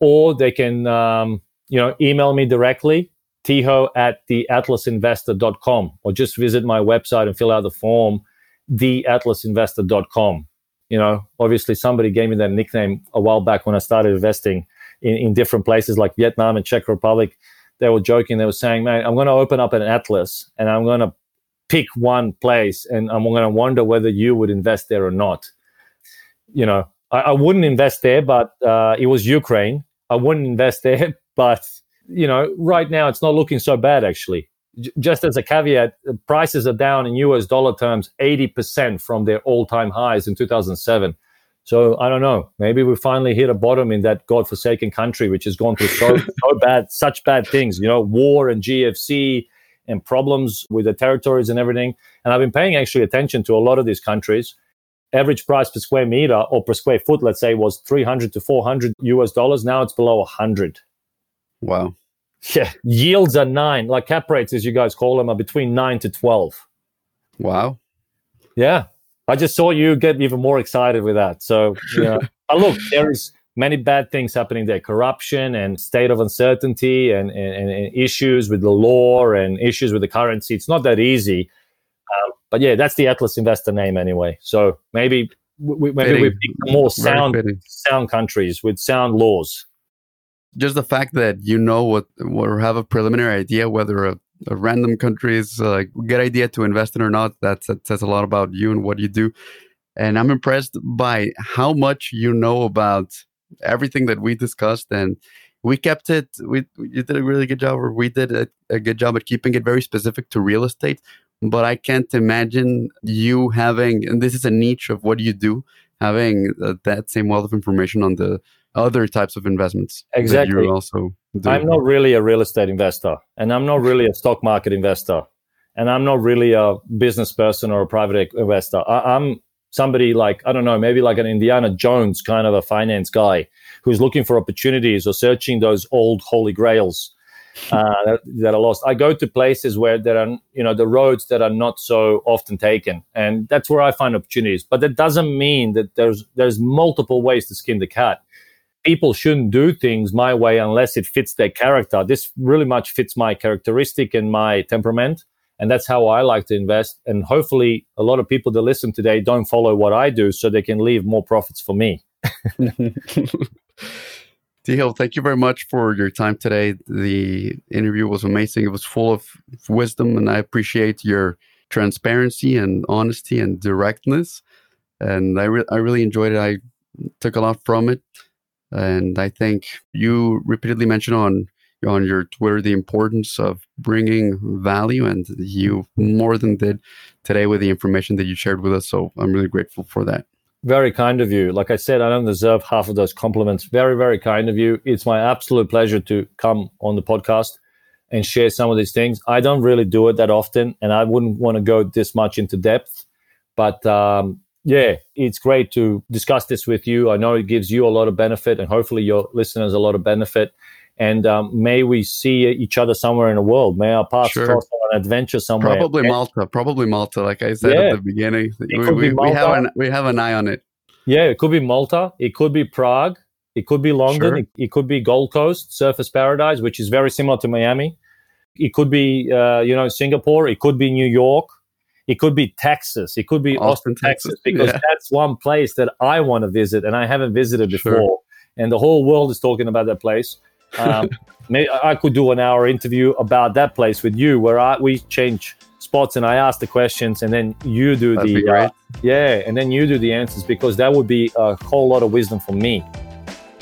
Or they can, um, you know, email me directly, tiho at theatlasinvestor.com, or just visit my website and fill out the form, theatlasinvestor.com. You know, obviously somebody gave me that nickname a while back when I started investing in, in different places like Vietnam and Czech Republic. They were joking. They were saying, man, I'm going to open up an atlas and I'm going to pick one place and I'm going to wonder whether you would invest there or not. You know, I, I wouldn't invest there, but uh, it was Ukraine. I wouldn't invest there, but you know, right now it's not looking so bad actually. J- just as a caveat, prices are down in US dollar terms 80% from their all-time highs in 2007. So I don't know. Maybe we finally hit a bottom in that godforsaken country, which has gone through so so bad, such bad things. You know, war and GFC and problems with the territories and everything. And I've been paying actually attention to a lot of these countries average price per square meter or per square foot, let's say, was 300 to 400 US dollars. Now it's below 100. Wow. Yeah. Yields are nine, like cap rates, as you guys call them, are between nine to 12. Wow. Yeah. I just saw you get even more excited with that. So, yeah. but look, there is many bad things happening there corruption and state of uncertainty and, and, and issues with the law and issues with the currency. It's not that easy. Um, but yeah, that's the Atlas investor name anyway. So maybe we, maybe fitting. we pick more sound sound countries with sound laws. Just the fact that you know what or have a preliminary idea whether a, a random country is uh, a good idea to invest in or not, that says a lot about you and what you do. And I'm impressed by how much you know about everything that we discussed and we kept it we you did a really good job or we did a, a, good job at keeping it very specific to real estate but I can't imagine you having, and this is a niche of what you do, having uh, that same wealth of information on the other types of investments. Exactly. you also. I'm not really a real estate investor, and I'm not really a stock market investor, and I'm not really a business person or a private investor. I, I'm somebody like I don't know, maybe like an Indiana Jones kind of a finance guy who's looking for opportunities or searching those old holy grails uh, that, that, are lost. I go to places where there are, you know, the roads that are not so often taken, and that's where I find opportunities. But that doesn't mean that there's there's multiple ways to skin the cat. People shouldn't do things my way unless it fits their character. This really much fits my characteristic and my temperament, and that's how I like to invest. And hopefully, a lot of people that listen today don't follow what I do, so they can leave more profits for me. Tiho, thank you very much for your time today. The interview was amazing. It was full of wisdom, and I appreciate your transparency and honesty and directness. And I, re- I really enjoyed it. I took a lot from it. And I think you repeatedly mentioned on on your Twitter the importance of bringing value, and you more than did today with the information that you shared with us. So I'm really grateful for that. Very kind of you. Like I said, I don't deserve half of those compliments. Very, very kind of you. It's my absolute pleasure to come on the podcast and share some of these things. I don't really do it that often, and I wouldn't want to go this much into depth. But um, yeah, it's great to discuss this with you. I know it gives you a lot of benefit, and hopefully your listeners a lot of benefit. And um, may we see each other somewhere in the world. May our paths sure. cross on an adventure somewhere. Probably and, Malta. Probably Malta. Like I said yeah, at the beginning, we, we, we, have an we have an eye on it. Yeah, it could be Malta. It could be Prague. It could be London. Sure. It, it, could be Gold Coast, Surfers Paradise, which is very similar to Miami. It could be, uh, you know, Singapore. It could be New York. It could be Texas. It could be Austin, Austin Texas, Texas, because yeah. that's one place that I want to visit and I haven't visited before. Sure. And the whole world is talking about that place Um, maybe I could do an hour interview about that place with you, where I, we change spots and I ask the questions, and then you do That'd the uh, yeah, and then you do the answers because that would be a whole lot of wisdom for me.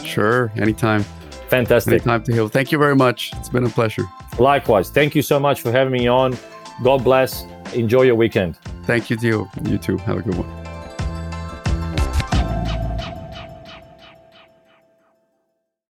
Sure, anytime. Fantastic. Anytime Tiho. Thank you very much. It's been a pleasure. Likewise. Thank you so much for having me on. God bless. Enjoy your weekend. Thank you you. You too. Have a good one.